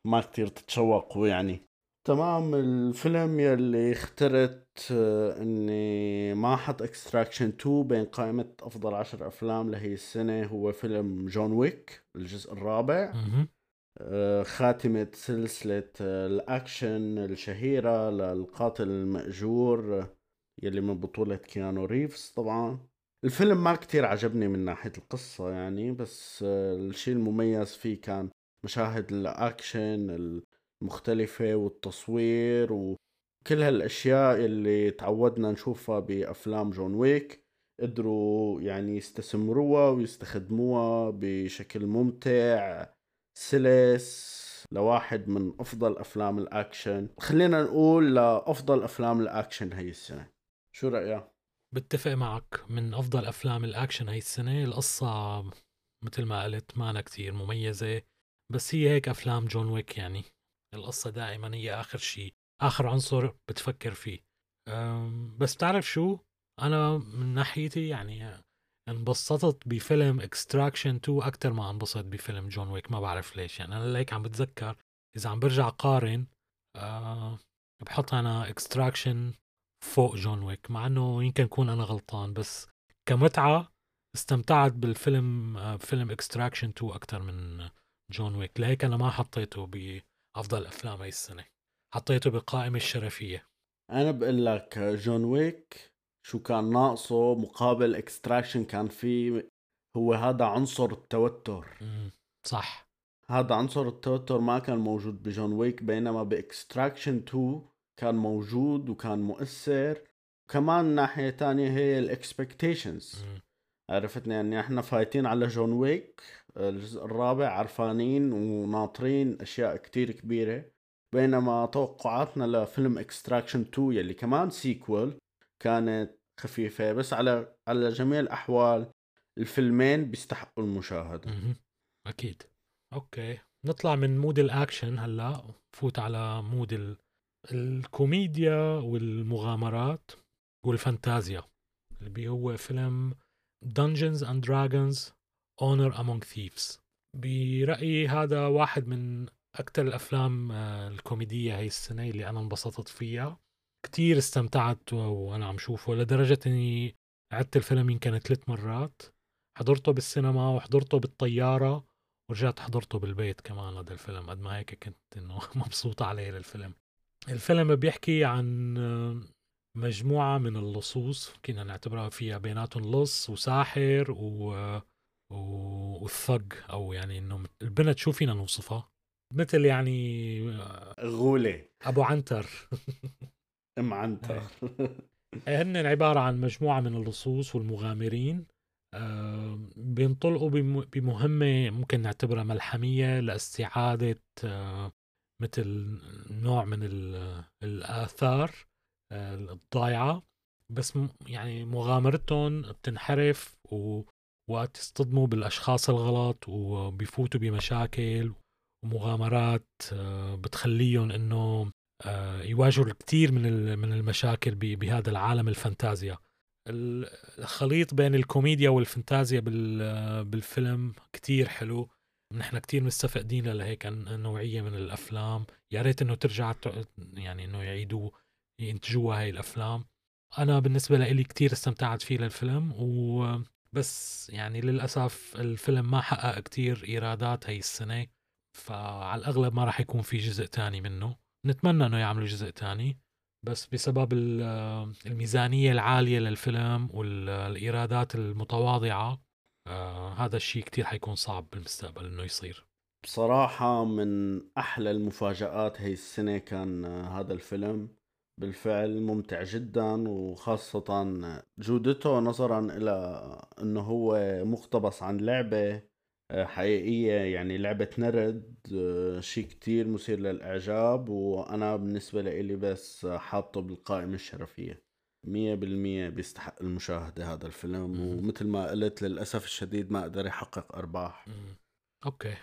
ما كتير تتشوقوا يعني. تمام الفيلم يلي اخترت آه، إني ما أحط Extraction 2 بين قائمة أفضل عشر أفلام لهي السنة هو فيلم جون ويك الجزء الرابع. آه، خاتمة سلسلة آه، الأكشن الشهيرة للقاتل المأجور يلي من بطولة كيانو ريفز طبعا. الفيلم ما كتير عجبني من ناحية القصة يعني بس الشيء المميز فيه كان مشاهد الأكشن مختلفة والتصوير وكل هالأشياء اللي تعودنا نشوفها بأفلام جون ويك قدروا يعني يستثمروها ويستخدموها بشكل ممتع سلس لواحد من أفضل أفلام الأكشن. خلينا نقول لأفضل أفلام الأكشن هاي السنة. شو رأيك؟ بتفق معك. من أفضل أفلام الأكشن هاي السنة القصة مثل ما قلت مانا كتير مميزة بس هي هيك أفلام جون ويك يعني. القصة دائما هي آخر شيء آخر عنصر بتفكر فيه. بس تعرف شو؟ أنا من ناحيتي يعني انبسطت بفيلم Extraction 2 أكتر ما انبسطت بفيلم جون ويك ما بعرف ليش. يعني أنا ليك عم بتذكر إذا عم برجع قارن أه بحط أنا Extraction فوق جون ويك مع إنه يمكن أكون أنا غلطان بس كمتعة استمتعت بالفيلم آه، فيلم Extraction 2 أكثر من جون ويك لهيك أنا ما حطيته أفضل أفلام هاي السنة. حطيته بالقائمه الشرفية. أنا بقول لك جون ويك شو كان ناقصه مقابل Extraction كان في هو هذا عنصر التوتر. صح. هذا عنصر التوتر ما كان موجود بجون ويك بينما ب Extraction 2 كان موجود وكان مؤثر. كمان ناحية تانية هي ال expectations عرفتني؟ يعني إحنا فايتين على جون ويك. الجزء الرابع عرفانين وناطرين أشياء كتير كبيرة. بينما توقعاتنا لفيلم Extraction 2 يلي كمان sequel كانت خفيفة بس على على جميع الأحوال الفيلمين بيستحقوا المشاهدة. أكيد. Okay. نطلع من mood الأكشن هلأ فوت على mood ال... الكوميديا والمغامرات والفانتازيا اللي هو فيلم Dungeons and Dragons Honor Among Thieves. برأيي هذا واحد من أكثر الأفلام آه، الكوميدية هاي السنة اللي أنا انبسطت فيها. كتير استمتعت وأنا عم شوفه لدرجة إني عدت الفيلم يمكن ثلاث مرات. حضرته بالسينما وحضرته بالطيارة ورجعت حضرته بالبيت كمان هذا الفيلم. قد ما هيك كنت إنه مبسوط عليه للفيلم. الفيلم بيحكي عن آه، مجموعة من اللصوص كنا نعتبرها فيها بيناتهم لص وساحر و... و... والثق أو يعني إنه البنت شو فينا نوصفها؟ مثل يعني غولة. أبو عنتر. أم عنتر. إيه. هن عبارة عن مجموعة من اللصوص والمغامرين آه، بينطلقوا بمهمة ممكن نعتبرها ملحمية لإستعادة آه، مثل نوع من الآثار آه، الضايعة بس يعني مغامرتهم بتنحرف ووقت يصطدموا بالأشخاص الغلط وبيفوتوا بمشاكل ومغامرات بتخليهم إنه يواجهوا الكثير من من المشاكل بهذا العالم الفانتازيا. الخليط بين الكوميديا والفانتازيا بالفيلم كتير حلو. نحن كتير مستفقدين لهيك نوعية من الأفلام. يا ريت إنه ترجع يعني إنه يعيدوا ينتجوها هاي الأفلام. أنا بالنسبة لي كتير استمتعت فيه للفيلم وبس يعني للأسف الفيلم ما حقق كتير إيرادات هاي السنة فعلى الأغلب ما راح يكون في جزء تاني منه. نتمنى إنه يعملوا جزء تاني بس بسبب الميزانية العالية للفيلم والإيرادات المتواضعة آه هذا الشيء كتير حيكون صعب بالمستقبل إنه يصير. بصراحة من أحلى المفاجآت هي السنة كان هذا الفيلم. بالفعل ممتع جدا وخاصة جودته نظرا إلى أنه هو مقتبس عن لعبة آه، حقيقية يعني لعبة نرد آه، شيء كتير مثير للإعجاب وأنا بالنسبة لي بس حاطه بالقائمة الشرفية. مية بالمية بيستحق المشاهدة هذا الفيلم ومثل ما قلت للأسف الشديد ما قدر يحقق أرباح. okay.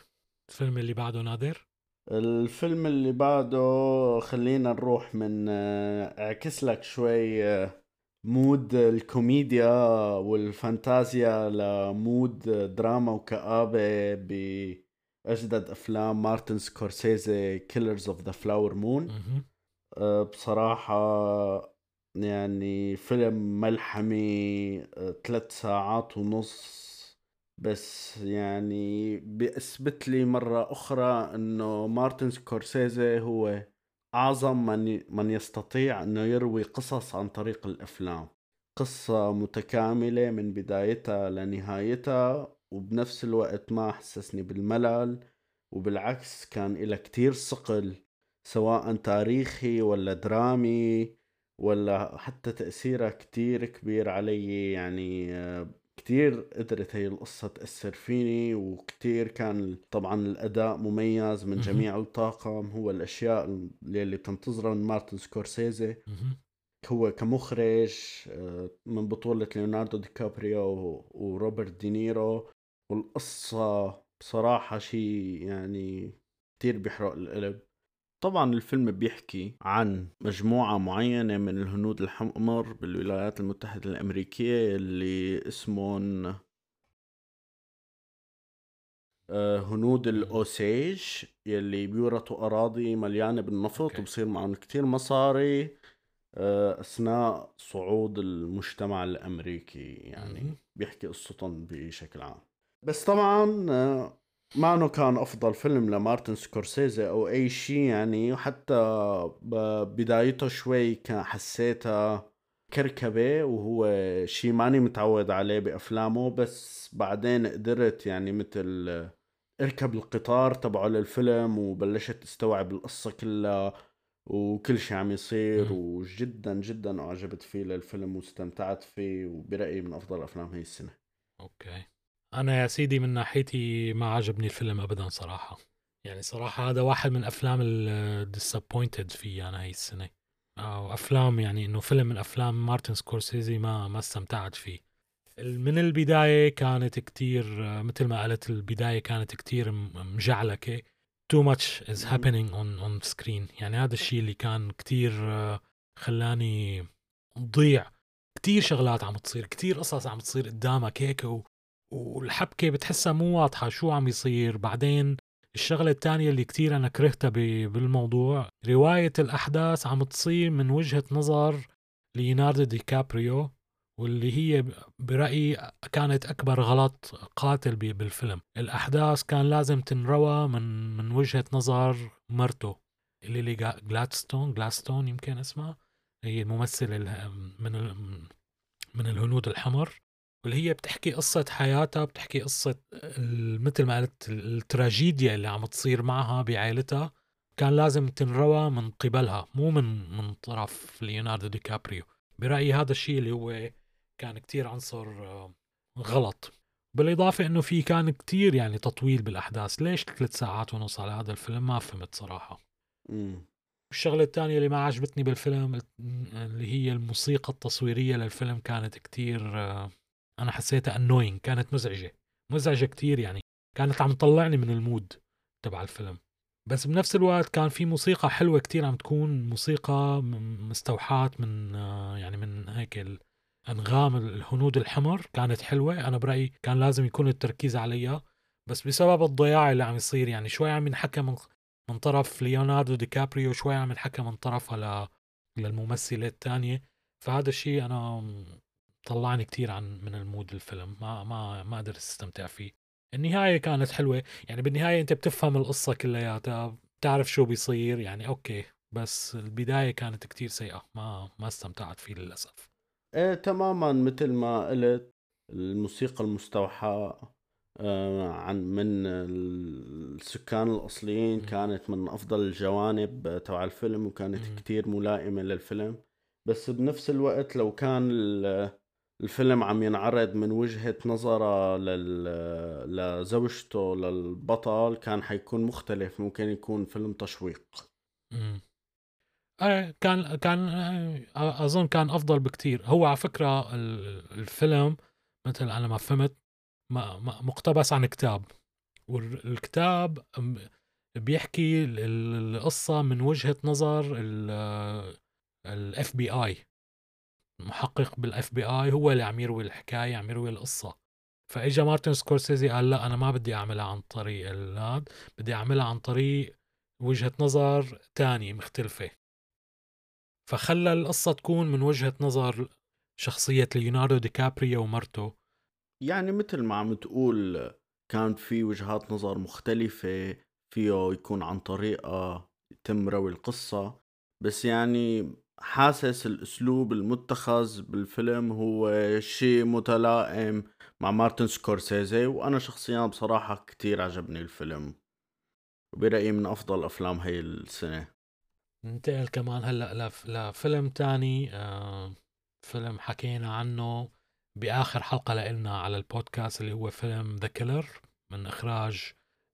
الفيلم اللي بعده نادر الفيلم اللي بعده خلينا نروح من آه، اعكس لك شوي mood الكوميديا والفانتازيا ل mood دراما وكآبة بأجدد أفلام مارتن سكورسيزي Killers of the Flower Moon بصراحة يعني فيلم ملحمي ثلاث ساعات ونص بس يعني بيثبت لي مرة أخرى إنه مارتن سكورسيزي هو أعظم من من يستطيع أنه يروي قصص عن طريق الأفلام. قصة متكاملة من بدايتها لنهايتها وبنفس الوقت ما حسسني بالملل وبالعكس كان إلى كتير صقل سواء تاريخي ولا درامي ولا حتى تأثيرها كتير كبير علي يعني كتير قدرت هي القصة تأثر فيني وكتير كان طبعا الأداء مميز من جميع الطاقم. هو الأشياء اللي بتنتظرها من مارتن سكورسيزي. هو كمخرج آه، من بطولة ليوناردو دي كابريو وروبرت دينيرو. والقصة بصراحة شيء يعني كتير بيحرق القلب طبعا الفيلم بيحكي عن مجموعة معينة من الهنود الحمر بالولايات المتحدة الأمريكية اللي اسمهم آه، هنود الأوسيج يلي بيورثوا أراضي مليانة بالنفط. وبصير معهم كتير مصاري آه، أثناء صعود المجتمع الأمريكي يعني. بيحكي قصتهم بشكل عام. بس طبعا ما أنه كان أفضل فيلم لمارتن سكورسيزي أو أي شيء يعني حتى بدايته شوي كان حسيتها كركبة وهو شيء ماني متعود عليه بأفلامه بس بعدين قدرت يعني مثل اركب القطار تبعه للفيلم وبلشت استوعب القصة كلها وكل شيء عم يصير وجدا جدا أعجبت فيه للفيلم واستمتعت فيه وبرأيي من أفضل أفلام هي السنة. Okay. أنا يا سيدي من ناحيتي ما عجبني الفيلم ابدا صراحة. يعني صراحة هذا واحد من أفلام ال disappointed فيه أنا هاي السنة. أو أفلام يعني إنه فيلم من أفلام مارتن سكورسيزي ما ما استمتعت فيه. من البداية كانت كتير مثل ما قلت البداية كانت كتير مجعلكة. Too much is happening on on screen. يعني هذا الشيء اللي كان كتير خلاني ضيع كتير شغلات عم تصير كتير قصص عم تصير قدامك هيك والحبكة بتحسها مو واضحة شو عم يصير. بعدين الشغلة الثانية اللي كتير أنا كرهتها بالموضوع رواية الأحداث عم تصير من وجهة نظر ليوناردو دي كابريو واللي هي برأيي كانت أكبر غلط قاتل بالفيلم. الأحداث كان لازم تنروى من من وجهة نظر مرته. اللي جلادستون جلادستون يمكن اسمها هي الممثلة من من الهنود الحمر. واللي هي بتحكي قصة حياتها بتحكي قصة مثل ما قلت التراجيديا اللي عم تصير معها بعائلتها كان لازم تنروى من قبلها مو من من طرف ليوناردو دي كابريو. برأيي هذا الشيء اللي هو كان كتير عنصر غلط. بالإضافة إنه في كان كتير يعني تطويل بالأحداث. ليش ثلاث ساعات ونص على هذا الفيلم؟ ما فهمت صراحة. مم. الشغلة الثانية اللي ما عجبتني بالفيلم اللي هي الموسيقى التصويرية للفيلم كانت كتير آه، أنا حسيتها annoying كانت مزعجة. مزعجة كتير يعني. كانت عم تطلعني من ال mood تبع الفيلم. بس بنفس الوقت كان في موسيقى حلوة كتير عم تكون موسيقى مستوحاة من آه، يعني من هيك أنغام الهنود الحمر كانت حلوة. أنا برأيي كان لازم يكون التركيز عليها. بس بسبب الضياع اللي عم يصير يعني شوي عم ينحكى من من طرف ليوناردو دي كابريو شوي عم ينحكى من طرفها للممثلة الثانية. فهذا الشيء أنا طلعني كتير عن من ال mood الفيلم ما ما ما قدرت استمتع فيه. النهاية كانت حلوة يعني بالنهاية أنت بتفهم القصة كلياتها بتعرف شو بيصير يعني okay بس البداية كانت كتير سيئة ما ما استمتعت فيه للأسف. إيه تماما مثل ما قلت الموسيقى المستوحاة آه، عن من السكان الأصليين كانت من أفضل الجوانب تبع الفيلم وكانت كتير ملائمة للفيلم. بس بنفس الوقت لو كان الفيلم عم ينعرض من وجهة نظرة لزوجته للبطل كان حيكون مختلف ممكن يكون فيلم تشويق. إيه كان كان آه، أظن كان أفضل بكتير. هو على فكرة الفيلم مثل أنا ما فهمت مقتبس عن كتاب. والكتاب بيحكي القصة من وجهة نظر ال FBI محقق بال FBI هو اللي عم يروي الحكاية عم يروي القصة. فإجا مارتن سكورسيزي قال لا أنا ما بدي أعملها عن طريق الهاد بدي أعملها عن طريق وجهة نظر تانية مختلفة. فخلى القصة تكون من وجهة نظر شخصية ليوناردو دي كابريو ومرته. يعني مثل ما عم تقول كان في وجهات نظر مختلفة فيه يكون عن طريقة يتم روي القصة. بس يعني حاسس الأسلوب المتخذ بالفيلم هو شيء متلائم مع مارتن سكورسيزي وأنا شخصيا بصراحة كتير عجبني الفيلم. وبرأيي من أفضل أفلام هاي السنة. ننتقل كمان هلأ لفيلم تاني آه فيلم حكينا عنه بآخر حلقة لنا على البودكاست اللي هو فيلم The Killer من إخراج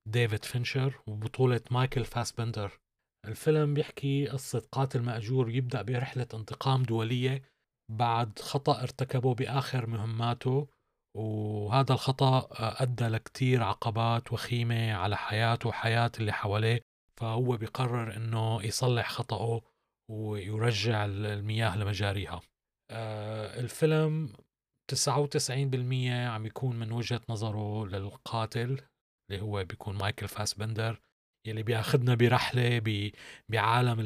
ديفيد فينشر وبطولة مايكل فاسبندر. الفيلم بيحكي قصة قاتل مأجور يبدأ برحلة انتقام دولية بعد خطأ ارتكبه بآخر مهماته وهذا الخطأ أدى لكتير عقبات وخيمة على حياته وحياة اللي حواليه. فهو بيقرر إنه يصلح خطأه ويرجع المياه لمجاريها. آه، الفيلم 99% عم يكون من وجهة نظره للقاتل اللي هو بيكون مايكل فاسبندر. يلي بياخدنا برحلة بعالم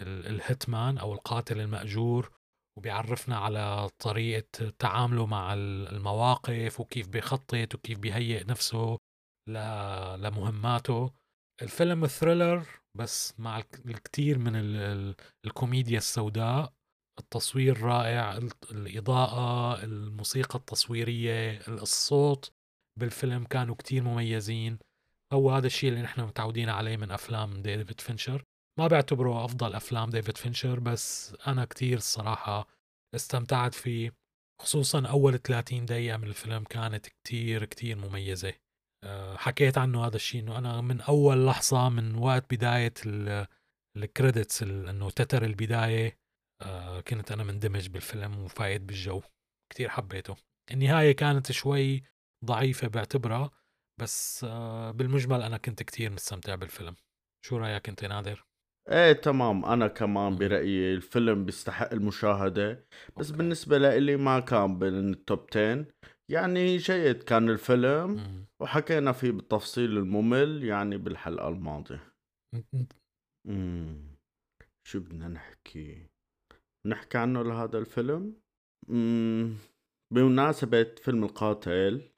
ال hitman أو القاتل المأجور وبيعرفنا على طريقة تعامله مع المواقف وكيف بيخطط وكيف بيهيئ نفسه لمهماته. الفيلم thriller بس مع الكثير من الكوميديا السوداء. التصوير رائع الإضاءة الموسيقى التصويرية الصوت بالفيلم كانوا كتير مميزين. هو هذا الشيء اللي نحن متعودين عليه من أفلام ديفيد فينشر. ما بعتبره أفضل أفلام ديفيد فينشر بس أنا كتير الصراحة استمتعت فيه. خصوصا أول 30 دقيقة من الفيلم كانت كتير كتير مميزة. آه، حكيت عنه هذا الشيء إنه أنا من أول لحظة من وقت بداية ال credits إنه تتر البداية آه، كنت أنا مندمج بالفيلم وفايت بالجو. كتير حبيته. النهاية كانت شوي ضعيفة بعتبرها بس آه، بالمجمل أنا كنت كتير مستمتع بالفيلم. شو رأيك أنت نادر؟ إيه تمام. أنا كمان برأيي الفيلم بيستحق المشاهدة بس أوكي. بالنسبة لي ما كان بين ال top 10 يعني جيد كان الفيلم وحكينا فيه بالتفصيل الممل يعني بالحلقة الماضية. مم. شو بدنا نحكي؟ نحكي عنه لهذا الفيلم؟ مم. بمناسبة فيلم القاتل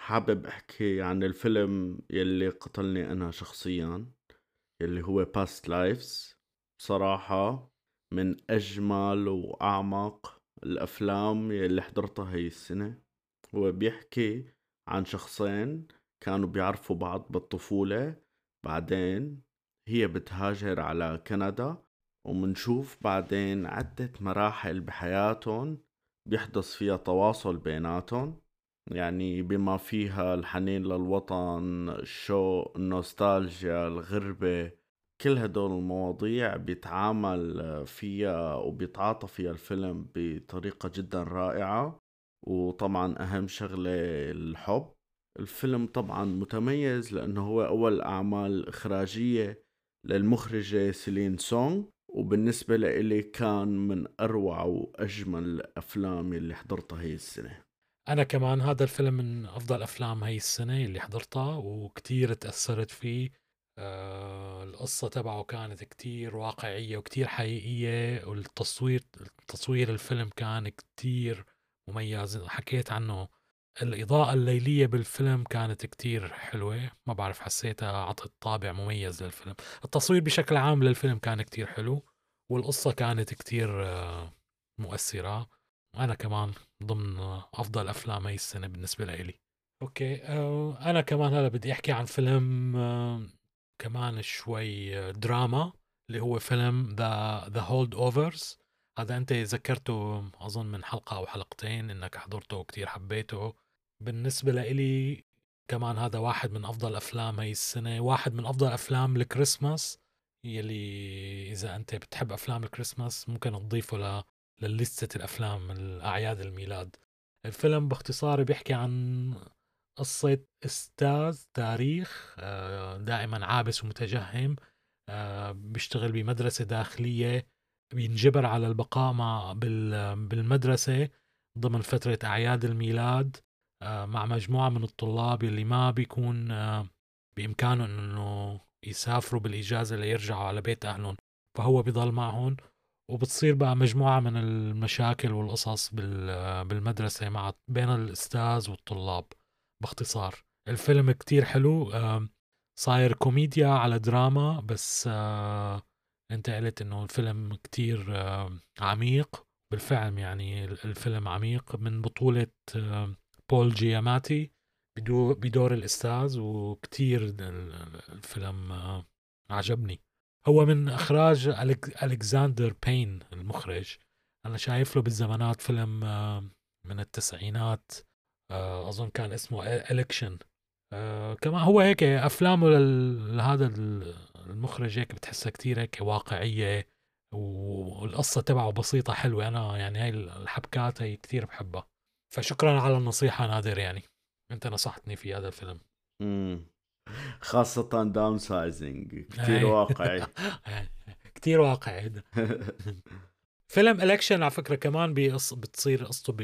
حابب أحكي عن الفيلم يلي قتلني أنا شخصيا يلي هو Past Lives بصراحة من أجمل وأعمق الأفلام يلي حضرتها هي السنة. هو بيحكي عن شخصين كانوا بيعرفوا بعض بالطفولة. بعدين هي بتهاجر على كندا ومنشوف بعدين عدة مراحل بحياتهم بيحدث فيها تواصل بيناتهم. يعني بما فيها الحنين للوطن الشوق النوستالجيا الغربة كل هدول المواضيع بيتعامل فيها وبيتعاطى فيها الفيلم بطريقة جدا رائعة. وطبعا أهم شغلة الحب. الفيلم طبعا متميز لأنه هو أول أعمال إخراجية للمخرجة سيلين سونغ. وبالنسبة لإلي كان من أروع وأجمل الأفلام اللي حضرتها هي السنة. أنا كمان هذا الفيلم من أفضل أفلام هاي السنة اللي حضرتها وكتير تأثرت فيه. آه القصة تبعه كانت كتير واقعية وكتير حقيقية والتصوير تصوير الفيلم كان كتير مميز. حكيت عنه الإضاءة الليلية بالفيلم كانت كتير حلوة. ما بعرف حسيتها عطت طابع مميز للفيلم. التصوير بشكل عام للفيلم كان كتير حلو والقصة كانت كتير آه، مؤثرة. أنا كمان ضمن أفضل أفلام هاي السنة بالنسبة لإلي. okay آه، أنا كمان هلا بدي أحكي عن فيلم آه، كمان شوي دراما اللي هو فيلم The The Holdovers هذا أنت ذكرته أظن من حلقة أو حلقتين إنك حضرته وكتير حبيته. بالنسبة لإلي كمان هذا واحد من أفضل أفلام هاي السنة واحد من أفضل أفلام الكريسماس. يلي إذا أنت بتحب أفلام الكريسماس ممكن تضيفه. للستة الأفلام الأعياد الميلاد. الفيلم باختصار بيحكي عن قصة أستاذ تاريخ آه، دائما عابس ومتجهم آه، بيشتغل بمدرسة داخلية بينجبر على البقاء مع بالمدرسة ضمن فترة أعياد الميلاد آه، مع مجموعة من الطلاب اللي ما بيكون بإمكانهم إنه يسافروا بالإجازة ليرجعوا على بيت أهلهم. فهو بيضل معهم. وبتصير بقى مجموعة من المشاكل والقصص بالمدرسة مع بين الأستاذ والطلاب باختصار. الفيلم كتير حلو صاير كوميديا على دراما بس انت قلت إنه الفيلم كتير عميق. بالفعل يعني الفيلم عميق من بطولة بول جياماتي بدور الأستاذ وكتير الفيلم عجبني. هو من إخراج ألكساندر بين المخرج. أنا شايف له بالزمانات فيلم آه، من التسعينات آه، أظن كان اسمه إلكشن كمان هو هيك أفلامه لهذا المخرج هيك بتحسها كتير هيك واقعية والقصة تبعه بسيطة حلوة. أنا يعني هاي الحبكات هي كتير بحبها. فشكرا على النصيحة نادر يعني. أنت نصحتني في هذا الفيلم. خاصة Downsizing كثير واقعي كثير واقعي فيلم Election على فكرة كمان بيص... بتصير قصته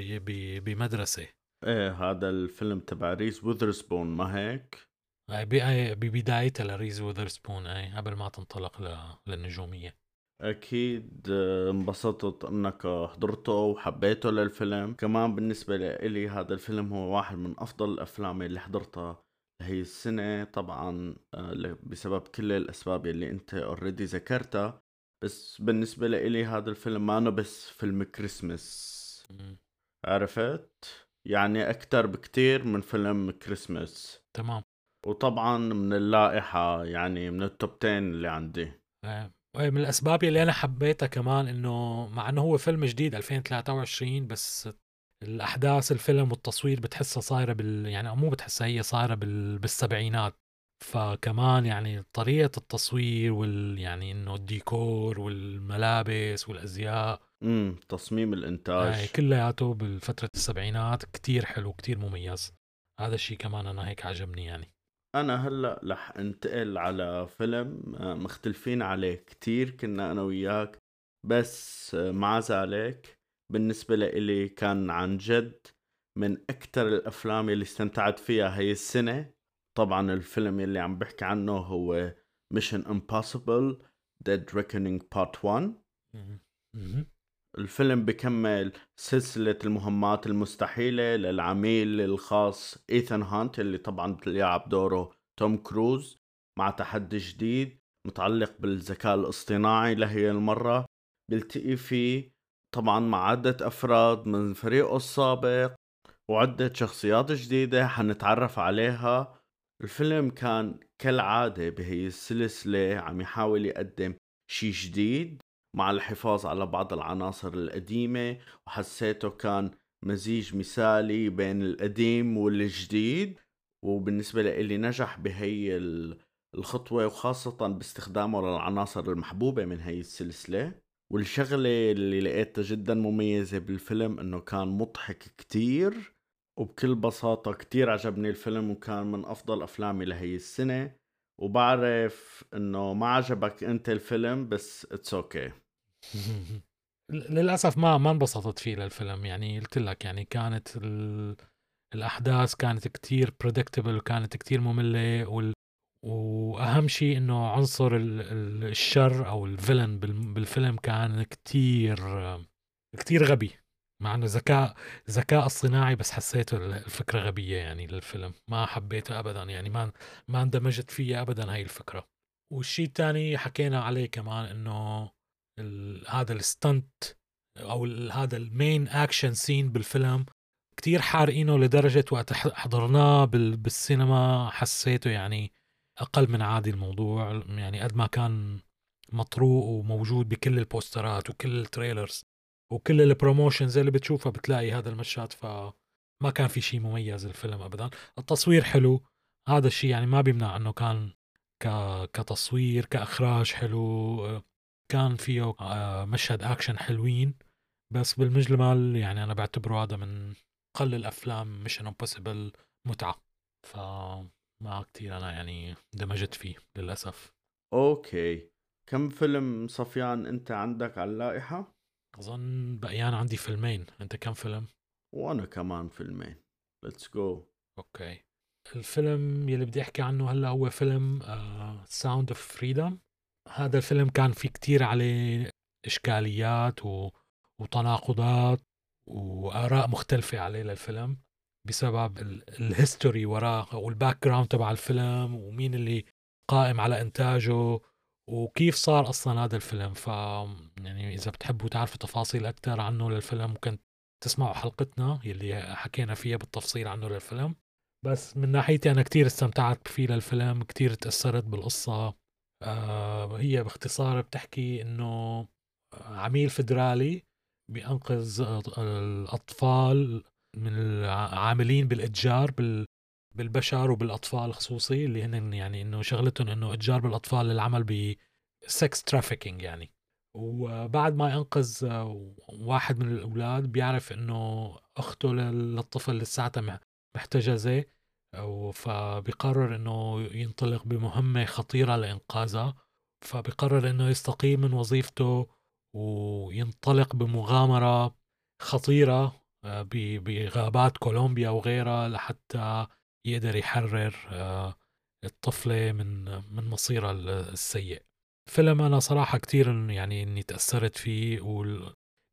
بمدرسة. إيه هذا الفيلم تبع ريز وذرسبون ما هيك؟ ببدايتها لريز وذرسبون اي قبل ما تنطلق ل... للنجومية. أكيد آه، انبسطت أنك حضرته وحبيته للفيلم. كمان بالنسبة لي هذا الفيلم هو واحد من أفضل الأفلام اللي حضرتها. هي السنة طبعا آه، بسبب كل الأسباب اللي أنت already ذكرتها. بس بالنسبة لي هذا الفيلم ما بس فيلم كريسمس عرفت؟ يعني أكتر بكتير من فيلم كريسمس تمام. وطبعا من اللائحة يعني من التوب 10 اللي عندي. آه، من الأسباب اللي أنا حبيتها كمان إنه مع إنه هو فيلم جديد 2023 بس الأحداث الفيلم والتصوير بتحسها صايرة بال يعني مو بتحسها هي صايرة بال... بالسبعينات. فكمان يعني طريقة التصوير وال يعني إنه الديكور والملابس والأزياء. امم تصميم الإنتاج. يعني كلياته بالفترة السبعينات كتير حلو كتير مميز. هذا الشيء كمان أنا هيك عجبني يعني. أنا هلأ رح انتقل على فيلم آه، مختلفين عليه كتير كنا أنا وياك بس آه، مع ذلك بالنسبة لإلي كان عن جد من أكتر الأفلام اللي استمتعت فيها هي السنة. طبعا الفيلم اللي عم بحكي عنه هو Mission Impossible Dead Reckoning Part 1 الفيلم بكمل سلسلة المهمات المستحيلة للعميل الخاص إيثان هانت اللي طبعا بيلعب دوره توم كروز مع تحدي جديد متعلق بالذكاء الاصطناعي لهي المرة. بيلتقي فيه طبعا مع عدة أفراد من فريقه السابق وعدة شخصيات جديدة حنتعرف عليها. الفيلم كان كالعادة بهي السلسلة عم يحاول يقدم شي جديد مع الحفاظ على بعض العناصر القديمة وحسيته كان مزيج مثالي بين القديم والجديد. وبالنسبة لي نجح بهي الخطوة وخاصة باستخدامه للعناصر المحبوبة من هي السلسلة. والشغلة اللي لقيتها جدا مميزة بالفيلم إنه كان مضحك كتير وبكل بساطة كتير عجبني الفيلم وكان من أفضل أفلامي لهي السنة وبعرف إنه ما عجبك أنت الفيلم بس it's okay okay. للأسف ما ما انبسطت فيه للفيلم يعني قلت لك يعني كانت ال... الأحداث كانت كتير بريدكتبل وكانت كتير مملة وال... وأهم شيء إنه عنصر ال... الشر أو الفيلن بالفيلم كان كتير كتير غبي مع إنه ذكاء ذكاء اصطناعي بس حسيته الفكرة غبية يعني للفيلم. ما حبيته ابدا يعني ما ما اندمجت فيها ابدا هاي الفكرة. والشيء الثاني حكينا عليه كمان إنه هذا الستنت أو هذا ال main action scene بالفيلم كتير حارقينه لدرجة وقت حضرناه بالسينما حسيته يعني أقل من عادي الموضوع يعني قد ما كان مطروق وموجود بكل البوسترات وكل ال trailers وكل ال promotions اللي بتشوفها بتلاقي هذا المشهد فما كان في شيء مميز الفيلم أبدا التصوير حلو هذا الشيء يعني ما بيمنع أنه كان. كتصوير كإخراج حلو كان فيه آه، مشهد أكشن حلوين بس بالمجمل يعني أنا بعتبره هذا من أقل الأفلام Mission Impossible متعة فما كتير أنا يعني دمجت فيه للأسف. okay. كم فيلم صفيان أنت عندك على اللائحة؟ أظن بقيان عندي فيلمين. أنت كم فيلم؟ وأنا كمان فيلمين. let's go okay. الفيلم يلي بدي أحكي عنه هلأ هو فيلم Sound of Freedom هذا الفيلم كان في كتير عليه إشكاليات و... وتناقضات وآراء مختلفة عليه للفيلم. بسبب ال history وراه وال background تبع الفيلم ومين اللي قائم على إنتاجه وكيف صار أصلا هذا الفيلم. ف يعني إذا بتحبوا تعرفوا تفاصيل أكثر عنه للفيلم ممكن تسمعوا حلقتنا يلي حكينا فيها بالتفصيل عنه للفيلم. بس من ناحيتي أنا كتير استمتعت فيه للفيلم كتير تأثرت بالقصة. آه هي باختصار بتحكي إنه عميل فدرالي بينقذ الأطفال من العاملين بالإتجار بال بالبشر وبالأطفال خصوصي اللي هن يعني إنه شغلتهم إنه إتجار بالأطفال للعمل ب sex trafficking يعني. وبعد ما ينقذ واحد من الأولاد بيعرف إنه أخته للطفل لساتها محتجزة فبيقرر إنه ينطلق بمهمة خطيرة لإنقاذها. فبيقرر إنه يستقيل من وظيفته وينطلق بمغامرة خطيرة. آه، بغابات كولومبيا وغيرها لحتى يقدر يحرر آه، الطفلة من من مصيرها السيء. فيلم أنا صراحة كتير يعني إني تأثرت فيه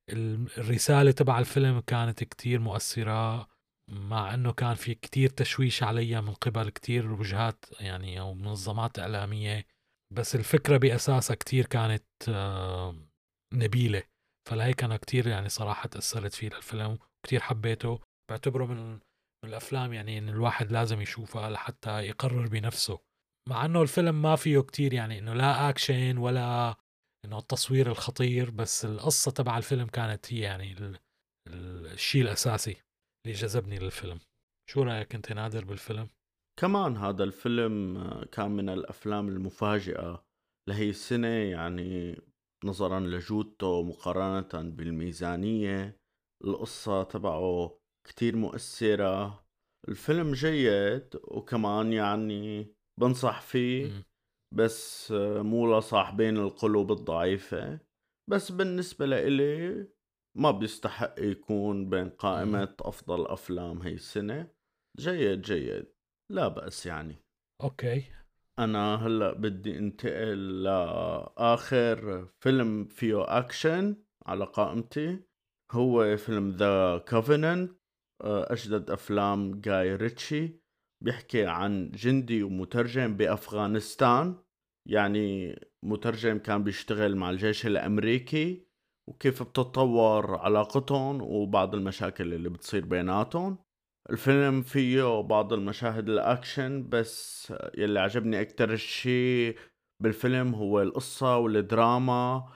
والرسالة تبع الفيلم كانت كتير مؤثرة مع إنه كان في كتير تشويش عليها من قبل كتير وجهات يعني أو منظمات إعلامية. بس الفكرة بأساسها كتير كانت آه، نبيلة. فلهيك أنا كتير يعني صراحة تأثرت فيه للفيلم. وكتير حبيته. بعتبره من من الأفلام يعني إن الواحد لازم يشوفها لحتى يقرر بنفسه. مع إنه الفيلم ما فيه كتير يعني إنه لا أكشن ولا إنه التصوير الخطير بس القصة تبع الفيلم كانت هي يعني الشيء الأساسي اللي جذبني للفيلم. شو رأيك أنت نادر بالفيلم؟ كمان هذا الفيلم كان من الأفلام المفاجئة لهي السنة يعني نظرا لجودته مقارنة بالميزانية. القصة تبعه كتير مؤثرة. الفيلم جيد وكمان يعني بنصح فيه بس مو لصاحبين القلوب الضعيفة. بس بالنسبة لإلي ما بيستحق يكون بين قائمة أفضل أفلام هي السنة. جيد جيد. لا بأس يعني. okay. أنا هلأ بدي انتقل لآخر فيلم فيه أكشن على قائمتي. هو فيلم The Covenant أجدد أفلام جاي ريتشي بيحكي عن جندي ومترجم بأفغانستان. يعني مترجم كان بيشتغل مع الجيش الأمريكي. وكيف بتتطور علاقتهم وبعض المشاكل اللي بتصير بيناتهم. الفيلم فيه بعض المشاهد الأكشن بس يلي عجبني أكتر شيء بالفيلم هو القصة والدراما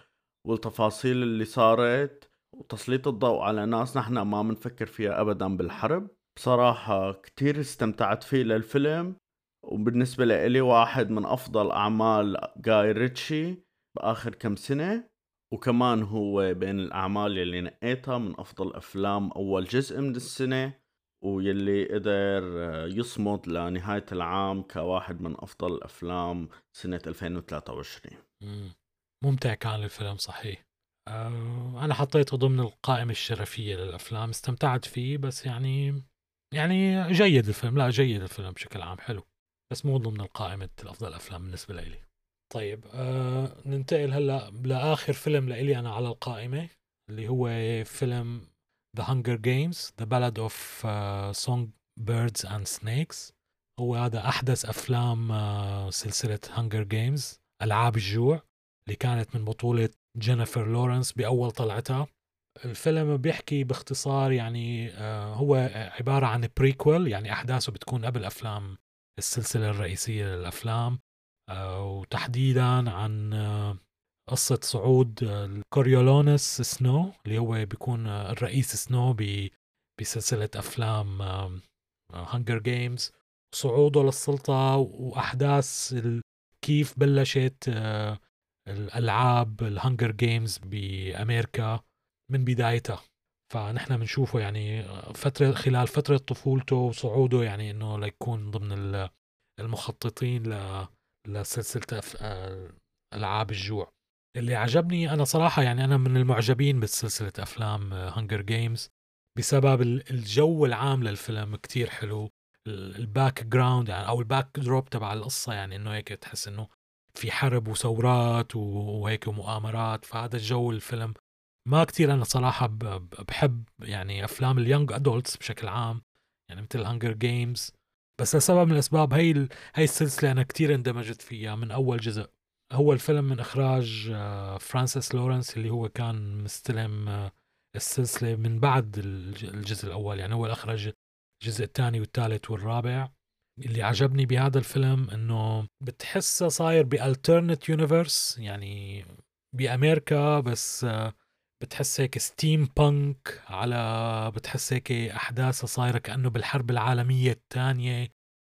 والتفاصيل اللي صارت. وتسليط الضوء على ناس نحن ما بنفكر فيها ابدا بالحرب. بصراحة كتير استمتعت فيه للفيلم وبالنسبة لإلي واحد من أفضل أعمال جاي ريتشي بآخر كم سنة وكمان هو بين الأعمال يلي نقيتها من أفضل أفلام أول جزء من السنة ويلي قدر يصمد لنهاية العام كواحد من أفضل الأفلام سنة 2023 ممتع كان الفيلم صحيح. أنا حطيته ضمن القائمة الشرفية للأفلام استمتعت فيه بس يعني يعني جيد الفيلم لا جيد الفيلم بشكل عام حلو بس مو ضمن القائمة الأفضل الأفلام بالنسبة لي. طيب آه ننتقل هلأ لآخر فيلم لإلي أنا على القائمة اللي هو فيلم The Hunger Games The Ballad of uh, Songbirds and Snakes. هو هذا أحدث أفلام uh, سلسلة Hunger Games ألعاب الجوع اللي كانت من بطولة جينيفر لورنس بأول طلعتها. الفيلم بيحكي باختصار يعني uh, هو عبارة عن prequel يعني أحداثه بتكون قبل أفلام السلسلة الرئيسية للأفلام وتحديدا عن قصة صعود كوريولونس سنو اللي هو بيكون الرئيس سنو بسلسلة أفلام Hunger Games صعوده للسلطة وأحداث كيف بلشت الألعاب ال Hunger Games بأمريكا من بدايتها. فنحن بنشوفه يعني فترة خلال فترة طفولته وصعوده يعني إنه ليكون ضمن المخططين لسلسلة آه، ألعاب الجوع. اللي عجبني أنا صراحة يعني أنا من المعجبين بسلسلة أفلام Hunger Games بسبب الجو العام للفيلم كتير حلو. ال background يعني أو ال backdrop تبع القصة يعني إنه هيك تحس إنه في حرب وثورات وهيك ومؤامرات فهذا الجو الفيلم ما كتير أنا صراحة بحب يعني أفلام ال young adults بشكل عام يعني مثل Hunger Games بس لسبب من الأسباب هي هي السلسلة أنا كتير اندمجت فيها من أول جزء. هو الفيلم من إخراج آه، فرانسيس لورنس اللي هو كان مستلم آه، السلسلة من بعد الجزء الأول يعني هو اخرج الجزء الثاني والثالث والرابع. اللي عجبني بهذا الفيلم إنه بتحسه صاير ب alternate universe يعني بأمريكا بس آه، بتحس هيك steampunk على بتحس هيك احداثها صايرة كأنه بالحرب العالمية الثانية.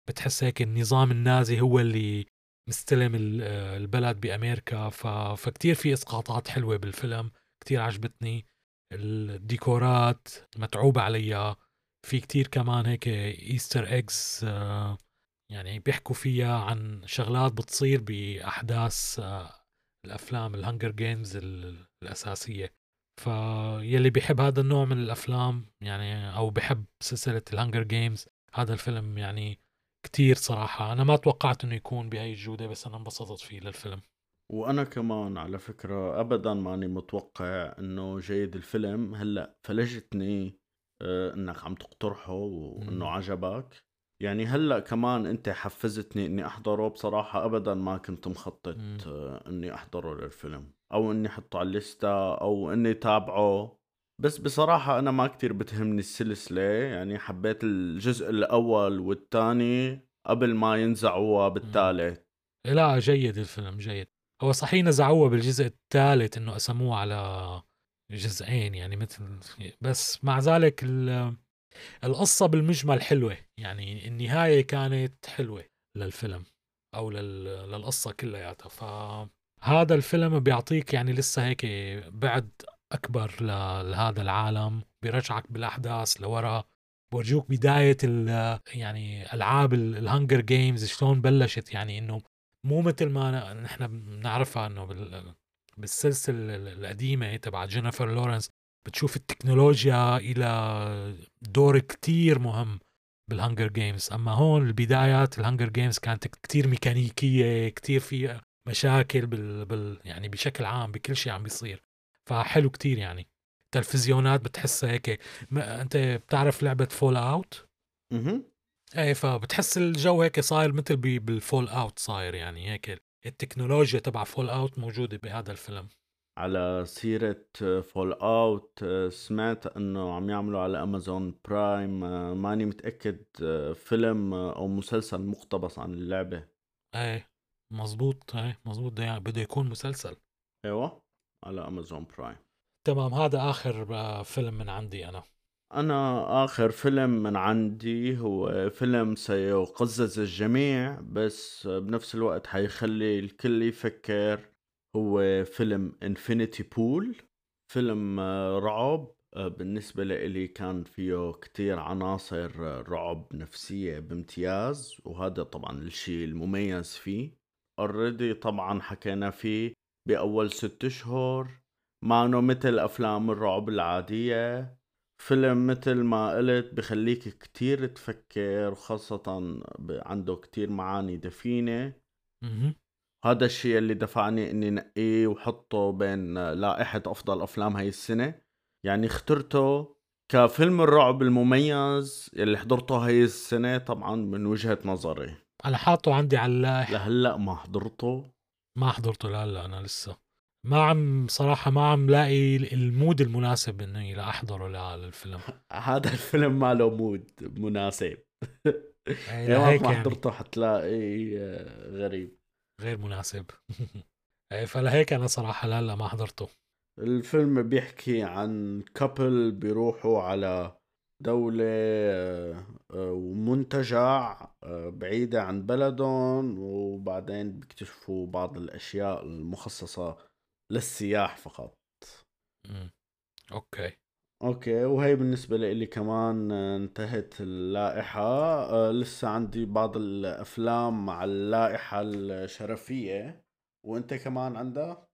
بتحس هيك النظام النازي هو اللي مستلم البلد بأمريكا. فكتير في إسقاطات حلوة بالفيلم كتير عجبتني. الديكورات متعوب عليها. في كتير كمان هيك Easter eggs آه، يعني بيحكوا فيها عن شغلات بتصير بأحداث آه، الأفلام ال Hunger Games الأساسية. فاللي بيحب هذا النوع من الأفلام يعني أو بحب سلسلة ال Hunger Games هذا الفيلم يعني كتير صراحة. أنا ما توقعت إنه يكون بهاي الجودة بس أنا انبسطت فيه للفيلم. وأنا كمان على فكرة ابدا ماني متوقع إنه جيد الفيلم هلأ فلجتني إنك عم تقترحه وإنه عجبك. يعني هلأ كمان أنت حفزتني إني أحضره. بصراحة ابدا ما كنت مخطط آه إني أحضره للفيلم أو إني أحطه على الليستة أو إني تابعه بس بصراحة أنا ما كتير بتهمني السلسلة. يعني حبيت الجزء الأول والثاني قبل ما ينزعوها بالثالث لا جيد الفيلم جيد. هو صحيح نزعوها بالجزء الثالث إنه قسموه على جزئين يعني مثل بس مع ذلك القصة بالمجمل حلوة. يعني النهاية كانت حلوة للفيلم أو للقصة كلياتها. فهذا الفيلم بيعطيك يعني لسه هيك بعد أكبر لهذا العالم بيرجعك بالأحداث لورا بورجوك بداية يعني ألعاب الهنجر جيمز شلون بلشت. يعني إنه مو مثل ما نحن بنعرفها إنه بالسلسلة القديمة تبع جينيفر لورنس بتشوف التكنولوجيا إلى دور كتير مهم بال Hunger Games أما هون البدايات ال Hunger Games كانت كتير ميكانيكية كتير في مشاكل بال, بال يعني بشكل عام بكل شيء عم بيصير. فحلو كتير يعني. تلفزيونات بتحسها هيك. ما أنت بتعرف لعبة Fallout أها. إيه فبتحس الجو هيك صاير مثل بال Fallout صاير يعني هيك. التكنولوجيا تبع Fallout موجودة بهذا الفيلم. على سيرة Fallout سمعت إنه عم يعملوا على Amazon Prime ماني متأكد فيلم أو مسلسل مقتبس عن اللعبة. إيه مزبوط إيه مزبوط ده يعني بده يكون مسلسل. إيوه على Amazon Prime تمام هذا آخر فيلم من عندي أنا. أنا آخر فيلم من عندي هو فيلم سيقزز الجميع بس بنفس الوقت حيخلي الكل يفكر. هو فيلم Infinity Pool فيلم رعب. بالنسبة لإلي كان فيه كتير عناصر رعب نفسية بامتياز وهذا طبعا الشيء المميز فيه. already طبعا حكينا فيه بأول ست أشهر. مانو مثل أفلام الرعب العادية. فيلم مثل ما قلت بخليك كتير تفكر وخاصة عنده كتير معاني دفينة. هذا الشيء اللي دفعني إني نقيه وحطه بين لائحة أفضل أفلام هاي السنة. يعني اخترته كفيلم الرعب المميز اللي حضرته هاي السنة طبعا من وجهة نظري. أنا حاطه عندي على اللائحة. لهلأ ما حضرته. ما حضرته لا لا أنا لسه. ما عم صراحة ما عم لاقي ال mood المناسب إني لاحضره للفيلم هذا الفيلم ما له mood مناسب. إيه، ما يعني. حضرته حتلاقي آه، غريب. غير مناسب. إيه، فلهيك أنا صراحة لا لا ما حضرته. الفيلم بيحكي عن couple بيروحوا على دولة آه، آه، ومنتجع بعيدة عن بلدهم وبعدين بيكتشفوا بعض الأشياء المخصصة للسياح فقط. مم. okay. أوكي وهي بالنسبة لي كمان انتهت اللائحة. أه لسه عندي بعض الأفلام مع اللائحة الشرفية. وأنت كمان عندك؟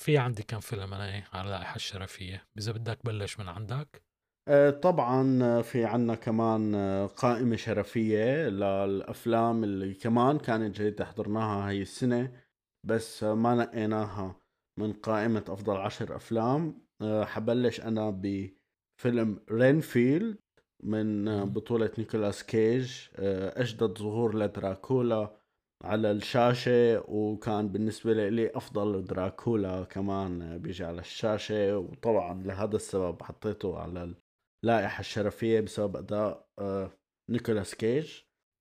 في عندي كم فيلم أنا إيه على اللائحة الشرفية. إذا بدك بلش من عندك. أه طبعا في عنا كمان قائمة شرفية للأفلام اللي كمان كانت جيدة حضرناها هاي السنة بس ما نقيناها. من قائمة أفضل عشر أفلام. آه، حبلش أنا بفيلم Renfield من بطولة نيكولاس كيج. آه، أجدد ظهور لدراكولا على الشاشة وكان بالنسبة لي أفضل دراكولا كمان بيجي على الشاشة. وطبعا لهذا السبب حطيته على اللائحة الشرفية بسبب أداء آه، نيكولاس كيج.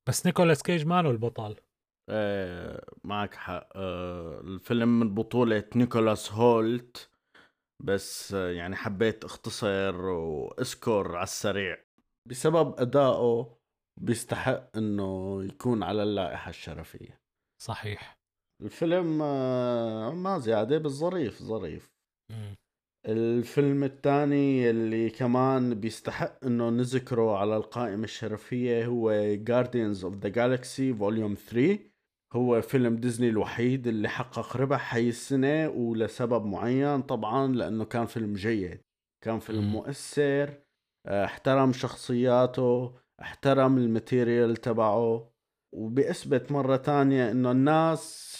بس نيكولاس كيج مانو البطل؟ آه معك حق. آه الفيلم من بطولة نيكولاس هولت بس آه يعني حبيت اختصر واذكر على السريع. بسبب أدائه بيستحق إنه يكون على اللائحة الشرفية. صحيح. الفيلم آه ما زيادة بس ظريف ظريف. الفيلم الثاني اللي كمان بيستحق إنه نذكره على القائمة الشرفية هو Guardians of the Galaxy Volume 3 هو فيلم ديزني الوحيد اللي حقق ربح هاي السنة ولسبب معين طبعا لأنه كان فيلم جيد كان فيلم مؤثر آه، احترم شخصياته احترم ال material تبعه وبيثبت مرة تانية إنه الناس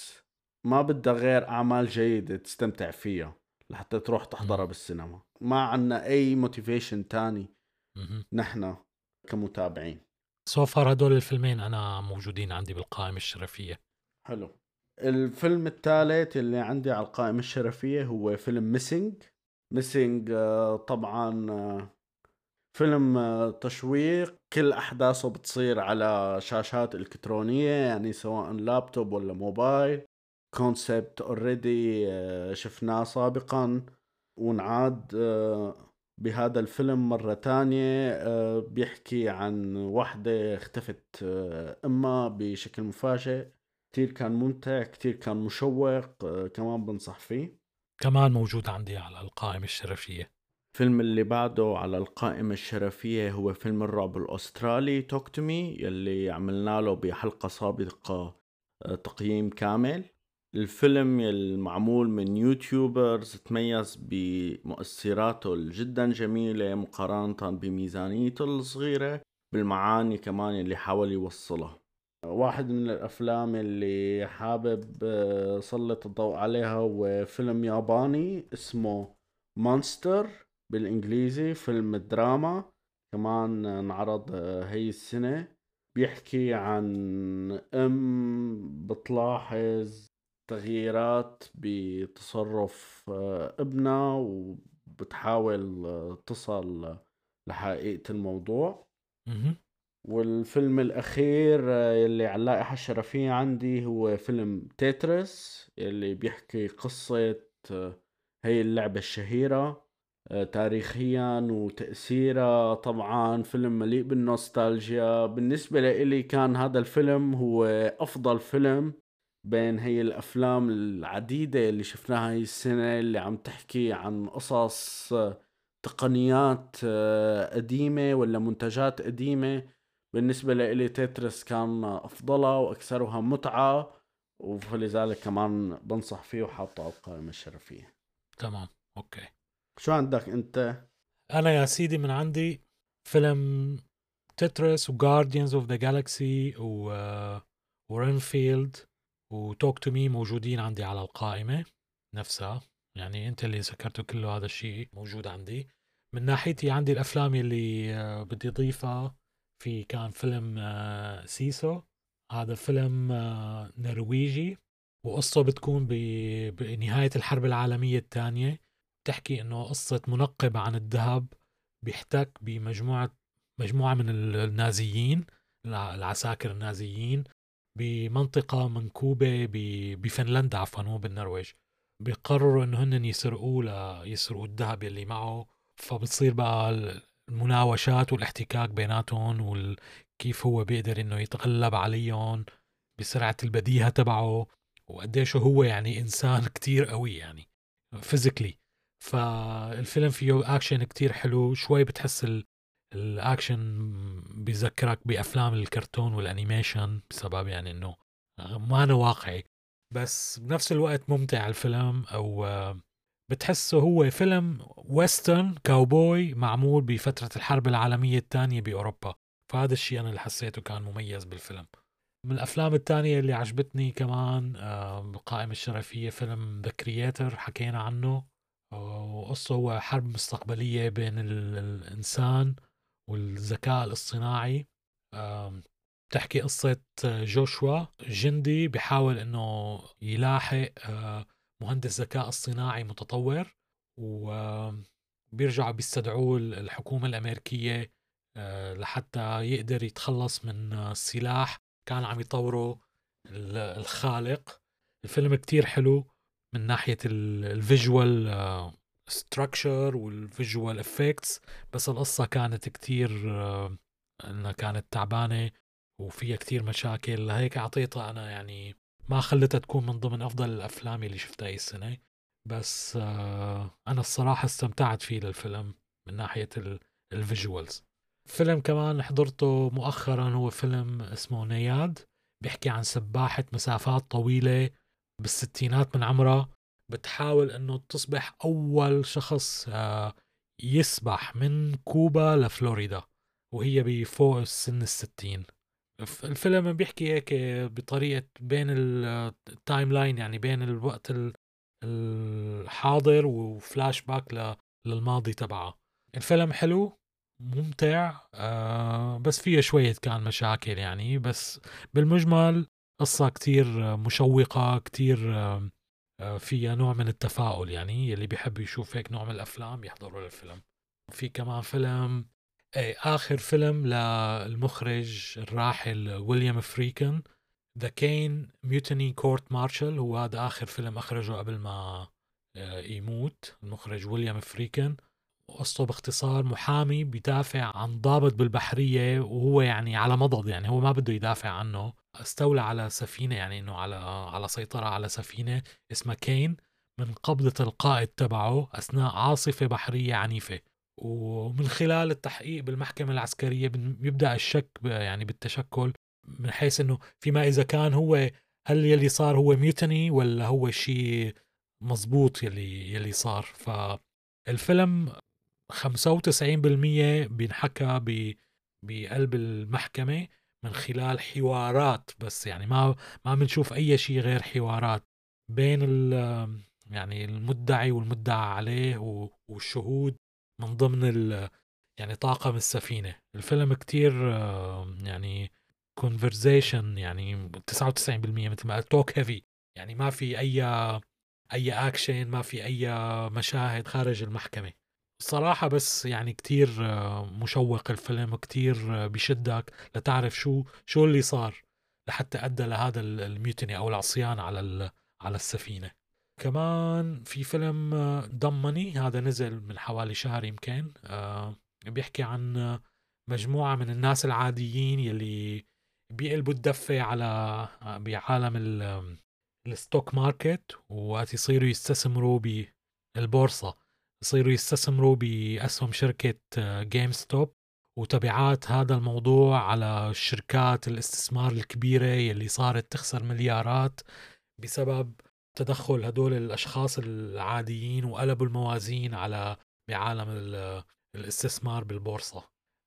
ما بدها غير أعمال جيدة تستمتع فيها لحتى تروح تحضرها بالسينما. ما عنا أي motivation تاني نحن كمتابعين. so far هدول الفيلمين أنا موجودين عندي بالقائمة الشرفية. حلو. الفيلم الثالث اللي عندي على القائمة الشرفية هو فيلم Missing Missing آه، طبعا آه، فيلم آه، تشويق. كل أحداثه بتصير على شاشات إلكترونية يعني سواء لابتوب ولا موبايل. concept already شفناه سابقا. ونعاد بهذا الفيلم مرة تانية آه، بيحكي عن وحدة اختفت آه، امها بشكل مفاجئ كتير كان ممتع كتير كان مشوق آه، كمان بنصح فيه. كمان موجود عندي على القائمة الشرفية. الفيلم اللي بعده على القائمة الشرفية هو فيلم الرعب الأسترالي توكتمي يلي عملنا له بحلقة سابقة تقييم كامل. الفيلم المعمول من YouTubers تميز بمؤثراته الجدا جميلة مقارنة بميزانيته الصغيرة بالمعاني كمان اللي حاول يوصلها. واحد من الأفلام اللي حابب آه، سلط الضوء عليها هو فيلم ياباني اسمه Monster بالإنجليزي فيلم دراما. كمان انعرض آه، هي السنة. بيحكي عن أم بتلاحظ تغييرات بتصرف آه، ابنها وبتحاول آه، تصل لحقيقة الموضوع. والفيلم الأخير اللي آه، على اللائحة الشرفية عندي هو فيلم تيترس اللي بيحكي قصة هي اللعبة الشهيرة تاريخيا وتأثيره طبعا فيلم مليء بالنوستالجيا. بالنسبة لي كان هذا الفيلم هو أفضل فيلم بين هي الأفلام العديدة اللي شفناها هاي السنة اللي عم تحكي عن قصص تقنيات آه، قديمة ولا منتجات قديمة. بالنسبة لي تترس كان أفضلها وأكثرها متعة فلذلك كمان بنصح فيه وحاطه على القائمة الشرفية. تمام أوكي. شو عندك أنت؟ أنا يا سيدي من عندي فيلم Tetris و Guardians of the Galaxy و و Renfield و Talk to Me موجودين عندي على القائمة نفسها. يعني أنت اللي ذكرته كله هذا الشيء موجود عندي. من ناحيتي عندي الأفلام اللي آه، بدي أضيفها في كان فيلم آه، Sisu. هذا فيلم آه، نرويجي. وقصته بتكون بنهاية الحرب العالمية الثانية. تحكي إنه قصة منقب عن الذهب. بيحتك بمجموعة مجموعة من النازيين العساكر النازيين. بمنطقة منكوبة بفنلندا عفوا مو بالنرويج. بيقرروا إنه هن يسرقوه ليسرقوا الذهب اللي معه. فبتصير بقى المناوشات والاحتكاك بيناتهم وكيف هو بيقدر إنه يتغلب عليهم بسرعة البديهة تبعه. وقديش هو يعني إنسان كتير قوي يعني physically فالفيلم فيه اكشن كتير حلو. شوي بتحس الأكشن بيذكرك بأفلام الكرتون وال animation بسبب يعني إنه ما أنا واقعي. بس بنفس الوقت ممتع الفيلم أو بتحسه هو فيلم western cowboy معمول بفترة الحرب العالمية الثانية بأوروبا. فهذا الشيء أنا اللي حسيته كان مميز بالفيلم. من الأفلام الثانية اللي عجبتني كمان بالقائمة الشرفية فيلم ذا كرييتر حكينا عنه. وقصة هو حرب مستقبلية بين الإنسان والذكاء الاصطناعي تحكي قصة جوشوا جندي بحاول إنه يلاحق آه، مهندس ذكاء اصطناعي متطور وبيرجعوا بيستدعوه الحكومة الأمريكية آه، لحتى يقدر يتخلص من سلاح كان عم يطوره الخالق. الفيلم كتير حلو من ناحية ال visual structure وال visual effects بس القصة كانت كتير آه، إنها كانت تعبانة وفيها كتير مشاكل. لهيك أعطيتها أنا يعني ما خلتها تكون من ضمن أفضل الأفلام اللي شفتها هاي السنة. بس آه، أنا الصراحة استمتعت فيه للفيلم من ناحية ال visuals فيلم كمان حضرته مؤخرا هو فيلم اسمه Nyad بيحكي عن سباحة مسافات طويلة بالستينات من عمرها. بتحاول إنه تصبح أول شخص آه، يسبح من كوبا لفلوريدا وهي بفوق السن الستين. الفيلم بيحكي هيك بطريقة بين ال timeline يعني بين الوقت الحاضر وفلاش باك للماضي تبعه. الفيلم حلو ممتع آه بس فيه شوية كان مشاكل يعني بس بالمجمل قصة كتير مشوقة كتير آه آه، فيها نوع من التفاؤل يعني اللي بيحب يشوف هيك نوع من الأفلام يحضروا للفيلم. في كمان فيلم إيه آخر فيلم للمخرج الراحل ويليام فريكن The Caine Mutiny Court-Martial هو هذا آخر فيلم أخرجه قبل ما آه، يموت المخرج ويليام فريدكن قصته باختصار محامي بيدافع عن ضابط بالبحرية وهو يعني على مضض يعني هو ما بده يدافع عنه. أستولى على سفينة يعني إنه على على سيطرة على سفينة اسمها Caine من قبضة القائد تبعه أثناء عاصفة بحرية عنيفة. ومن خلال التحقيق بالمحكمة العسكرية بيبدأ الشك يعني بالتشكل من حيث إنه فيما إذا كان هو هل يلي صار هو ميوتني ولا هو شيء مزبوط يلي يلي صار. فالفيلم 95% بينحكى بقلب المحكمة من خلال حوارات بس يعني ما ما بنشوف أي شيء غير حوارات بين يعني المدعي والمدعى عليه والشهود من ضمن يعني طاقم السفينة. الفيلم كتير يعني conversation يعني 99% مثل ما talk heavy يعني ما في أي أي أكشن ما في أي مشاهد خارج المحكمة. صراحة بس يعني كتير آه، مشوق الفيلم كتير آه، بشدك لتعرف شو شو اللي صار لحتى أدى لهذا ال mutiny أو العصيان على على السفينة. كمان في فيلم Dumb Money هذا نزل من حوالي شهر يمكن آه بيحكي عن مجموعة من الناس العاديين يلي بيقلبوا الدفة على بعالم ال stock market وقت يصيروا يستثمروا بالبورصة. يصيروا يستثمروا بأسهم شركة GameStop وتبعات هذا الموضوع على شركات الاستثمار الكبيرة يلي صارت تخسر مليارات بسبب تدخل هدول الأشخاص العاديين وقلبوا الموازين على بعالم الاستثمار بالبورصة.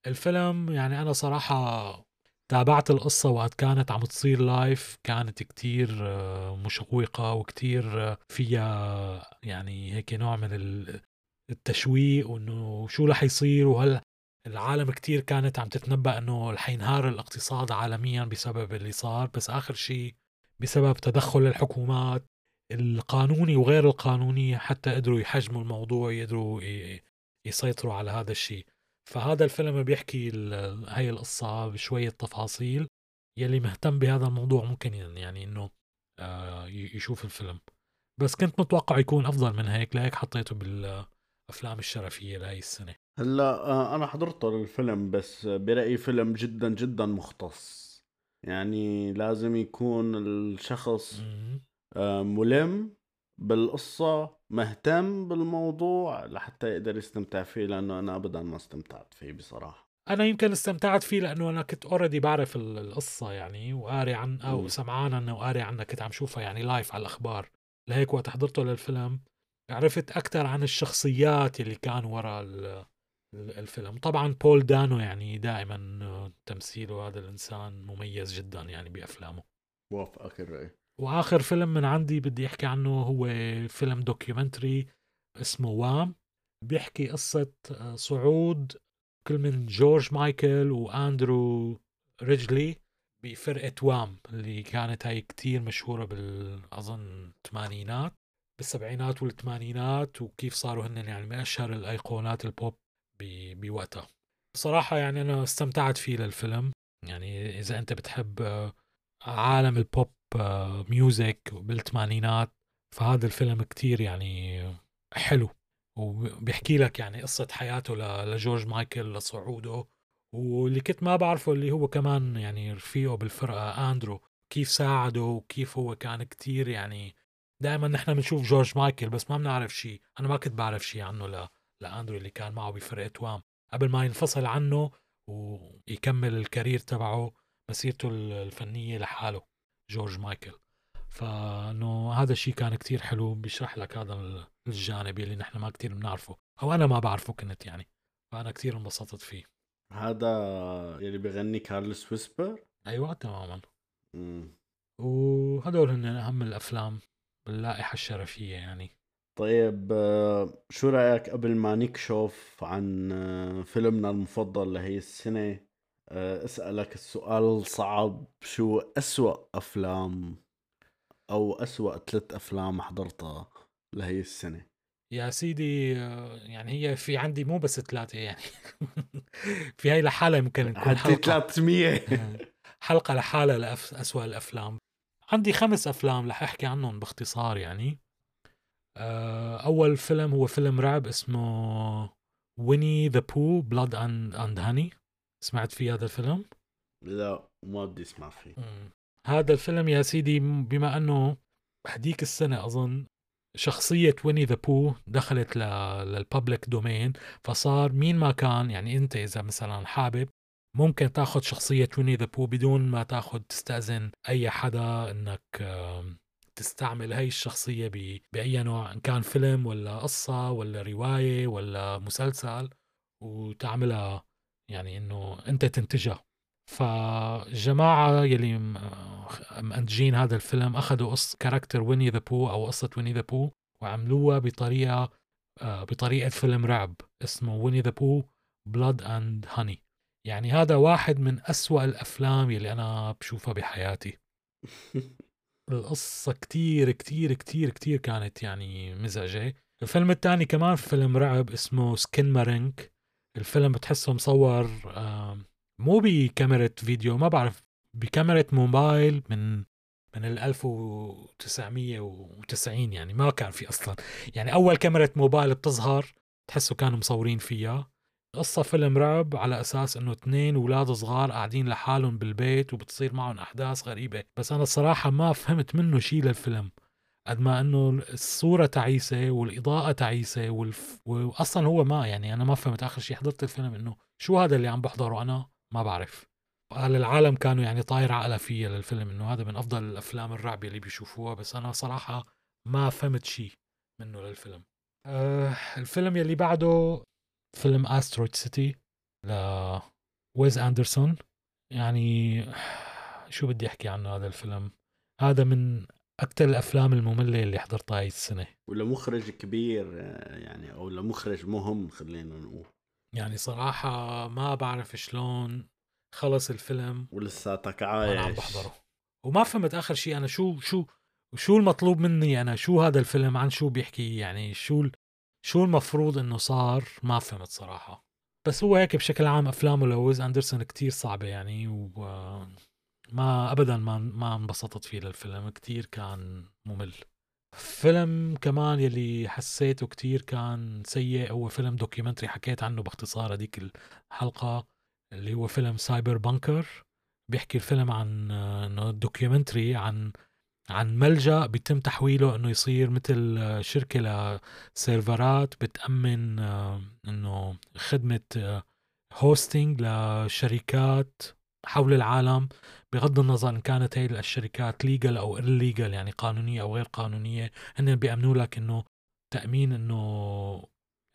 الفيلم يعني أنا صراحة تابعت القصة وقت كانت عم تصير لايف كانت كتير آه، مشوقة وكتير آه، فيها يعني هيك نوع من التشويق وإنه شو رح يصير وهل العالم كتير كانت عم تتنبأ إنه رح ينهار الاقتصاد عالميا بسبب اللي صار. بس آخر شيء بسبب تدخل الحكومات القانوني وغير القانوني حتى قدروا يحجموا الموضوع يقدروا يسيطروا على هذا الشيء فهذا الفيلم بيحكي هاي القصة بشوية تفاصيل. يلي مهتم بهذا الموضوع ممكن يعني إنه آه، يشوف الفيلم. بس كنت متوقع يكون أفضل من هيك لهيك حطيته بالافلام الشرفية لهي السنة؟ هلأ آه، أنا حضرته الفيلم بس برأيي فيلم جدا جدا مختص. يعني لازم يكون الشخص آه، ملم بالقصة مهتم بالموضوع لحتى يقدر يستمتع فيه لأنه أنا أبدا ما استمتعت فيه بصراحة. أنا يمكن استمتعت فيه لأنه أنا كنت already بعرف القصة يعني وقاري عن أو سمعان عنها وقاري عنها كنت عم شوفها يعني live على الأخبار. لهيك وقت حضرته للفيلم عرفت أكثر عن الشخصيات اللي كانوا وراء الفيلم. طبعا بول دانو يعني دائما تمثيله هذا الإنسان مميز جدا يعني بأفلامه. موافقك الرأي. وآخر فيلم من عندي بدي أحكي عنه هو فيلم documentary اسمه Wham. بيحكي قصة آه، صعود كل من جورج مايكل وأندرو ريجلي بفرقة Wham اللي كانت هاي كتير مشهورة بال أظن الثمانينات بالسبعينات والثمانينات وكيف صاروا هن يعني من أشهر الأيقونات البوب بوقتها. صراحة يعني أنا استمتعت فيه للفيلم. يعني إذا أنت بتحب آه، عالم ال pop music بالثمانينات فهذا الفيلم كتير يعني حلو. وبيحكي لك يعني قصة حياته لجورج مايكل لصعوده. واللي كنت ما بعرفه اللي هو كمان يعني رفيقه بالفرقة أندرو كيف ساعده وكيف هو كان كتير يعني دائما نحن بنشوف جورج مايكل بس ما بنعرف شيء أنا ما كنت بعرف شيء عنه ل... لأندرو اللي كان معه بفرقة Wham قبل ما ينفصل عنه ويكمل الكارير تبعه مسيرته الفنية لحاله جورج مايكل. فإنه هذا الشيء كان كتير حلو بيشرح لك هذا الجانب اللي نحن ما كتير بنعرفه. أو أنا ما بعرفه كنت يعني. فأنا كتير انبسطت فيه. هذا يلي بغني كارلس ويسبر؟ أيوه تماما. وهدول هن أهم الأفلام. باللائحه الشرفية يعني. طيب شو رأيك قبل ما نكشف عن فيلمنا المفضل لهي السنة آه، أسألك السؤال الصعب شو أسوأ أفلام أو أسوأ ثلاث أفلام حضرتها لهي السنة يا سيدي آه، يعني هي في عندي مو بس ثلاثة يعني. في هاي لحالها يمكن نكون حلقة. 300 حلقة لحالها لأسوأ الأفلام. عندي خمس أفلام رح أحكي عنهم باختصار يعني آه، أول فيلم هو فيلم رعب اسمه Winnie the Pooh Blood and Honey سمعت في هذا الفيلم؟ لا ما بدي أسمع فيه. هذا الفيلم يا سيدي بما أنه هديك السنة أظن شخصية Winnie the Pooh دخلت لل public domain فصار مين ما كان يعني أنت إذا مثلا حابب ممكن تاخذ شخصية Winnie the Pooh بدون ما تاخذ تستأذن أي حدا إنك تستعمل هاي الشخصية بأي نوع إن كان فيلم ولا قصة ولا رواية ولا مسلسل وتعملها يعني إنه أنت تنتجها. فجماعة يلي منتجين هذا الفيلم أخذوا قص character Winnie the Pooh أو قصة Winnie the Pooh وعملوها بطريقة آه، بطريقة فيلم رعب اسمه Winnie the Pooh Blood and Honey. يعني هذا واحد من أسوأ الأفلام يلي أنا بشوفها بحياتي. القصة كتير كتير كتير كتير كانت يعني مزعجة. الفيلم الثاني كمان فيلم رعب اسمه Skinamarink الفيلم بتحسه مصور مو بكاميرا فيديو ما بعرف بكاميرا موبايل من من ال 1990 يعني ما كان في أصلا. يعني أول كاميرا موبايل بتظهر تحسوا كانوا مصورين فيها. قصة فيلم رعب على أساس إنه اثنين أولاد صغار قاعدين لحالهم بالبيت وبتصير معهم أحداث غريبة. بس أنا الصراحة ما فهمت منه شيء للفيلم. قد ما إنه الصورة تعيسة والإضاءة تعيسة والف... وأصلا هو ما يعني أنا ما فهمت آخر شيء حضرت الفيلم إنه شو هذا اللي عم بحضره أنا؟ ما بعرف. قال العالم كانوا يعني طاير عقلة فيا للفيلم إنه هذا من أفضل الأفلام الرعب اللي بيشوفوها. بس أنا صراحة ما فهمت شيء منه للفيلم. أه الفيلم يلي بعده فيلم Asteroid City ل ويس أندرسون. يعني شو بدي أحكي عنه هذا الفيلم؟ هذا من أكثر الأفلام المملة اللي حضرتها هاي السنة. ولمخرج كبير يعني أو لمخرج مهم خلينا نقول. يعني صراحة ما بعرف شلون خلص الفيلم. ولساتك عايش عم بحضره. وما فهمت آخر شيء أنا شو شو شو المطلوب مني أنا؟ شو هذا الفيلم؟ عن شو بيحكي؟ يعني شو شو المفروض إنه صار؟ ما فهمت صراحة. بس هو هيك بشكل عام أفلامه لويس أندرسون كتير صعبة يعني و ما ابدا ما ما انبسطت فيه للفيلم. كتير كان ممل. فيلم كمان يلي حسيته كتير كان سيء هو فيلم documentary حكيت عنه باختصار هذيك الحلقة اللي هو فيلم Cyberbunker. بيحكي الفيلم عن إنه documentary عن عن ملجأ بيتم تحويله إنه يصير مثل شركة لسيرفرات بتأمن آه، إنه خدمة hosting آه، لشركات حول العالم بغض النظر إن كانت هي الشركات legal أو illegal يعني قانونية أو غير قانونية هن بيأمنوا لك إنه تأمين إنه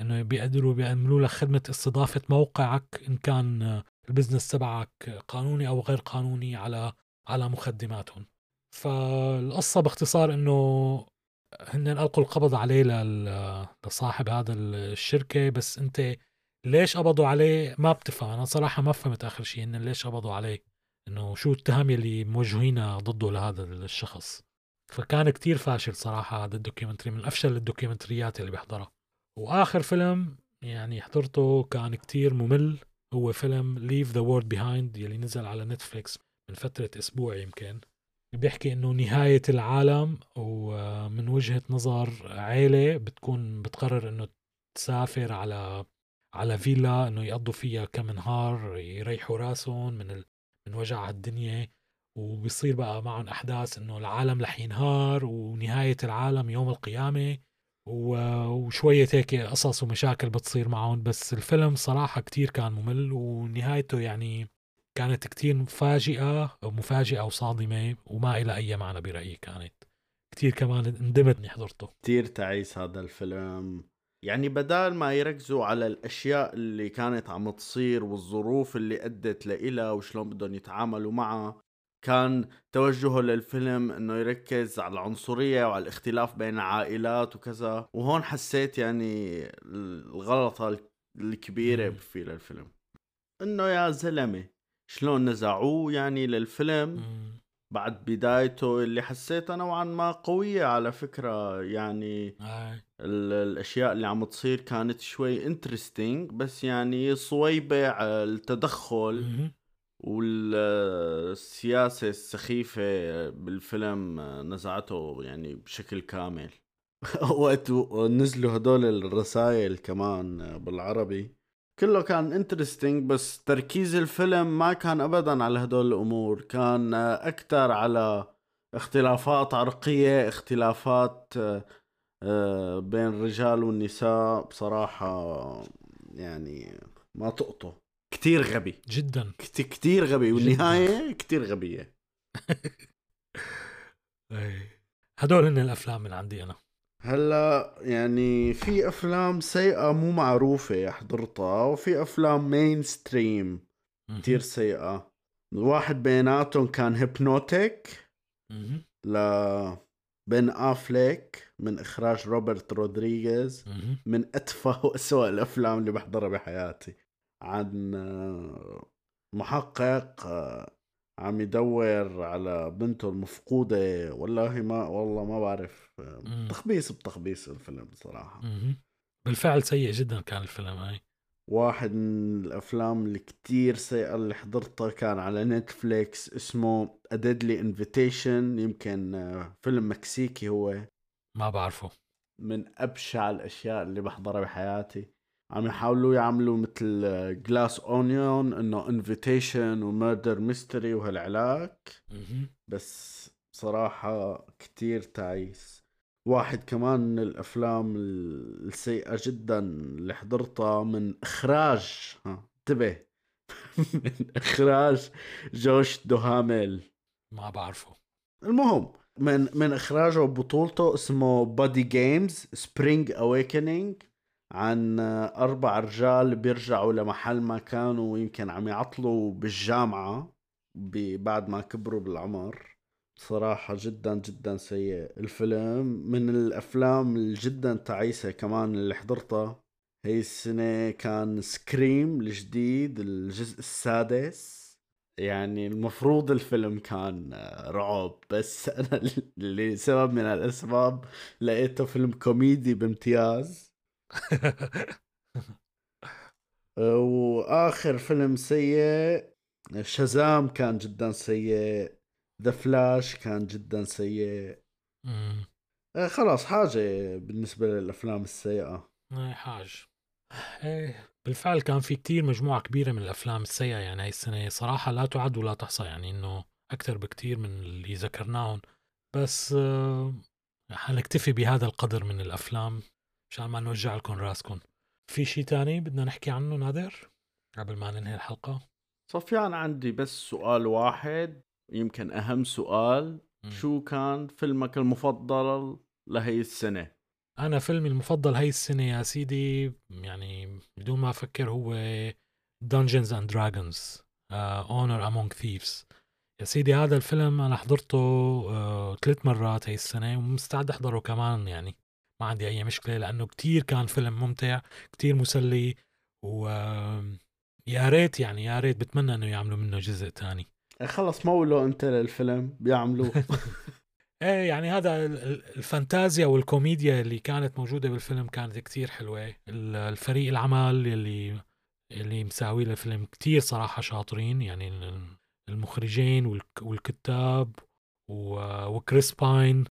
إنه بيقدروا بيعملوا لك خدمة استضافة موقعك إن كان ال business تبعك قانوني أو غير قانوني على على مخدماتهم. فالقصة باختصار إنه هن ألقوا القبض عليه لصاحب هذا الشركة بس أنت ليش قبضوا عليه؟ ما بتفهم. أنا صراحة ما فهمت آخر شيء ان ليش قبضوا عليه. إنه شو التهم اللي موجهينها ضده لهذا الشخص. فكان كتير فاشل صراحة هذا ال documentary من أفشل الدوكيومنتريات اللي بحضرها وآخر فيلم يعني حضرته كان كتير ممل. هو فيلم Leave the World Behind يلي نزل على نتفليكس من فترة أسبوع يمكن. بيحكي إنه نهاية العالم ومن وجهة نظر عيلة بتكون بتقرر إنه تسافر على على فيلا إنه يقضوا فيها كم نهار يريحوا راسهم من ال... من وجع الدنيا وبيصير بقى معهم أحداث إنه العالم رح ينهار ونهاية العالم يوم القيامة. وشوية هيك قصص ومشاكل بتصير معهم. بس الفيلم صراحة كتير كان ممل ونهايته يعني كانت كتير مفاجئة أو مفاجئة وصادمة وما إلى أي معنى برأيي كانت. كتير كمان اندمت اني حضرته. كتير تعيس هذا الفيلم. يعني بدال ما يركزوا على الأشياء اللي كانت عم تصير والظروف اللي أدت لإلها وشلون بدهم يتعاملوا معها كان توجهه للفيلم إنه يركز على العنصرية وعلى الاختلاف بين العائلات وكذا. وهون حسيت يعني الغلطة الكبيرة في للفيلم إنه يا زلمة شلون نزعوه يعني للفيلم بعد بدايته اللي حسيتها نوعا ما قوية على فكرة يعني الأشياء اللي عم تصير كانت شوي انترستينج بس يعني صويبة التدخل والسياسة السخيفة بالفيلم نزعته يعني بشكل كامل. وقت نزلوا هدول الرسائل كمان بالعربي كله كان انترستينج بس تركيز الفيلم ما كان ابدا على هدول الأمور. كان أكثر على اختلافات عرقية اختلافات آه، بين الرجال والنساء. بصراحة يعني ما تقطه كتير غبي. جدا. كتير غبي. والنهاية كتير غبية. هدول هن الأفلام من عندي أنا. هلا يعني في أفلام سيئة مو معروفة حضرتها وفي أفلام mainstream كتير سيئة. واحد بيناتهم كان Hypnotic ل بن افليك من إخراج روبرت رودريغيز من اتفه واسوء الأفلام اللي بحضرها بحياتي. عن محقق عم يدور على بنته المفقودة. والله ما والله ما بعرف. تخبيص بتخبيص الفيلم صراحة. بالفعل سيء جدا كان الفيلم هاي واحد من الأفلام اللي كتير سيئة اللي حضرتها كان على نتفليكس اسمه A Deadly Invitation. يمكن آه، فيلم مكسيكي هو. ما بعرفه. من أبشع الأشياء اللي بحضرها بحياتي. عم يحاولوا يعملوا مثل Glass Onion إنه invitation و murder mystery وهالعلاك بس صراحة كتير تعيس. واحد كمان من الأفلام السيئة جدا اللي حضرتها من إخراج ها انتبه. من إخراج جوش دوهامل ما بعرفه. المهم من من إخراجه وبطولته اسمه Buddy Games Spring Awakening عن أربع رجال بيرجعوا لمحل ما كانوا يمكن عم يعطلوا بالجامعة بعد ما كبروا بالعمر. صراحة جدا جدا سيء. الفيلم من الأفلام الجدا تعيسة كمان اللي حضرتها. هي السنة كان سكريم الجديد الجزء السادس. يعني المفروض الفيلم كان رعب بس أنا لسبب من الأسباب لقيته فيلم كوميدي بامتياز. وآخر فيلم سيء Shazam كان جدا سيء The Flash كان جدا سيء. آه خلاص حاجة بالنسبة للأفلام السيئة. اي حاج. إيه بالفعل كان في كتير مجموعة كبيرة من الأفلام السيئة يعني هاي السنة. صراحة لا تعد ولا تحصى يعني إنه أكثر بكتير من اللي ذكرناهم. بس آه حنكتفي بهذا القدر من الأفلام. مشان ما نوجع لكم راسكم. في شيء تاني بدنا نحكي عنه نادر؟ قبل ما ننهي الحلقة. صفيان عندي بس سؤال واحد يمكن أهم سؤال. م. شو كان فيلمك المفضل لهي السنة؟ أنا فيلمي المفضل هاي السنة يا سيدي يعني بدون ما أفكر هو Dungeons and Dragons uh, Honor Among Thieves. يا سيدي هذا الفيلم أنا حضرته uh, ثلاث مرات هاي السنة ومستعد أحضره كمان يعني. ما عندي أي مشكلة لأنه كتير كان فيلم ممتع كتير مسلي و يا ريت يعني يا ريت بتمنى إنه يعملوا منه جزء تاني. خلص مولو أنت للفيلم بيعملوه. إيه يعني هذا الفانتازيا والكوميديا اللي كانت موجودة بالفيلم كانت كتير حلوة. الفريق العمل اللي اللي مساوي الفيلم كتير صراحة شاطرين يعني المخرجين والكتاب وكريس باين.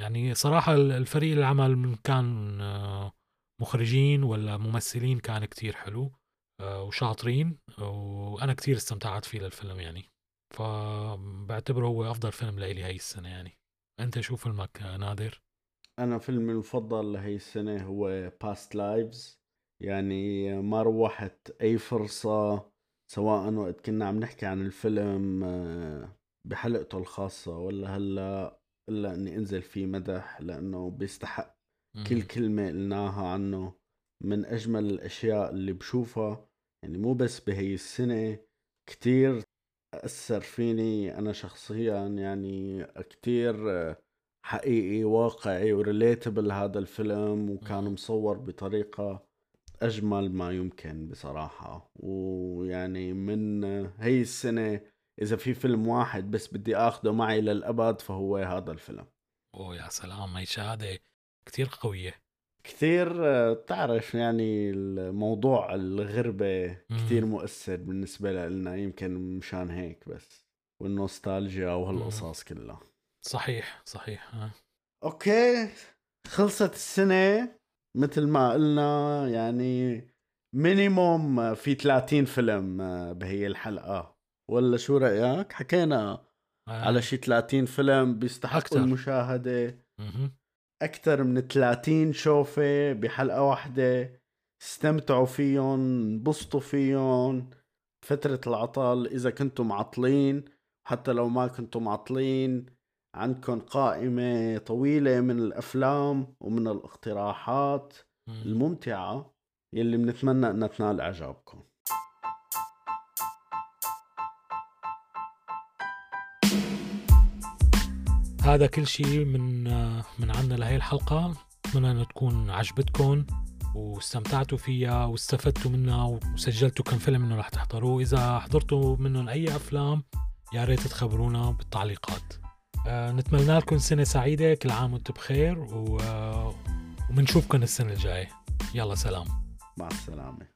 يعني صراحة الفريق العمل كان مخرجين ولا ممثلين كان كتير حلو وشاطرين وأنا كتير استمتعت فيه للفيلم يعني. فبعتبره هو أفضل فيلم لإلي هاي السنة يعني. أنت شو فيلمك نادر؟ أنا فيلمي المفضل لهي السنة هو Past Lives يعني ما روحت أي فرصة سواء وقت كنا عم نحكي عن الفيلم بحلقته الخاصة ولا هلأ إلا إني أنزل فيه مدح لأنه بيستحق كل كلمة قلناها عنه من أجمل الأشياء اللي بشوفها. يعني مو بس بهي السنة كتير أثر فيني أنا شخصيا. يعني كتير حقيقي واقعي وريليتبل هذا الفيلم. وكان مصور بطريقة أجمل ما يمكن بصراحة. ويعني من هي السنة إذا في فيلم واحد بس بدي اخذه معي للأبد فهو هذا الفيلم. أوه يا سلام هي شهادة كثير قوية. كثير بتعرف يعني الموضوع الغربة كثير مؤثر بالنسبة لنا يمكن مشان هيك بس والنوستالجيا وهالقصص كلها. صحيح صحيح ها. okay خلصت السنة مثل ما قلنا يعني minimum في 30 فيلم بهي الحلقة. ولا شو رأيك؟ حكينا آه. على شي 30 فيلم بيستحقوا المشاهدة. أكثر من 30 شوفة بحلقة واحدة. استمتعوا فيهم انبسطوا فيهم. فترة العطل إذا كنتم معطلين حتى لو ما كنتم معطلين عندكم قائمة طويلة من الأفلام ومن الاقتراحات الممتعة يلي بنتمنى أنها تنال إعجابكم. هذا كل شيء من من عنا لهي الحلقة. أتمنى أن تكون عجبتكم واستمتعتوا فيها واستفدتوا منها وسجلتوا كم فيلم إنه رح تحضروه. إذا حضرتوا منهم أي أفلام يا ريت تخبرونا بالتعليقات. آه نتمنى لكم سنة سعيدة كل عام وأنتم بخير و... وبنشوفكم السنة الجاية. يلا سلام. مع السلامة.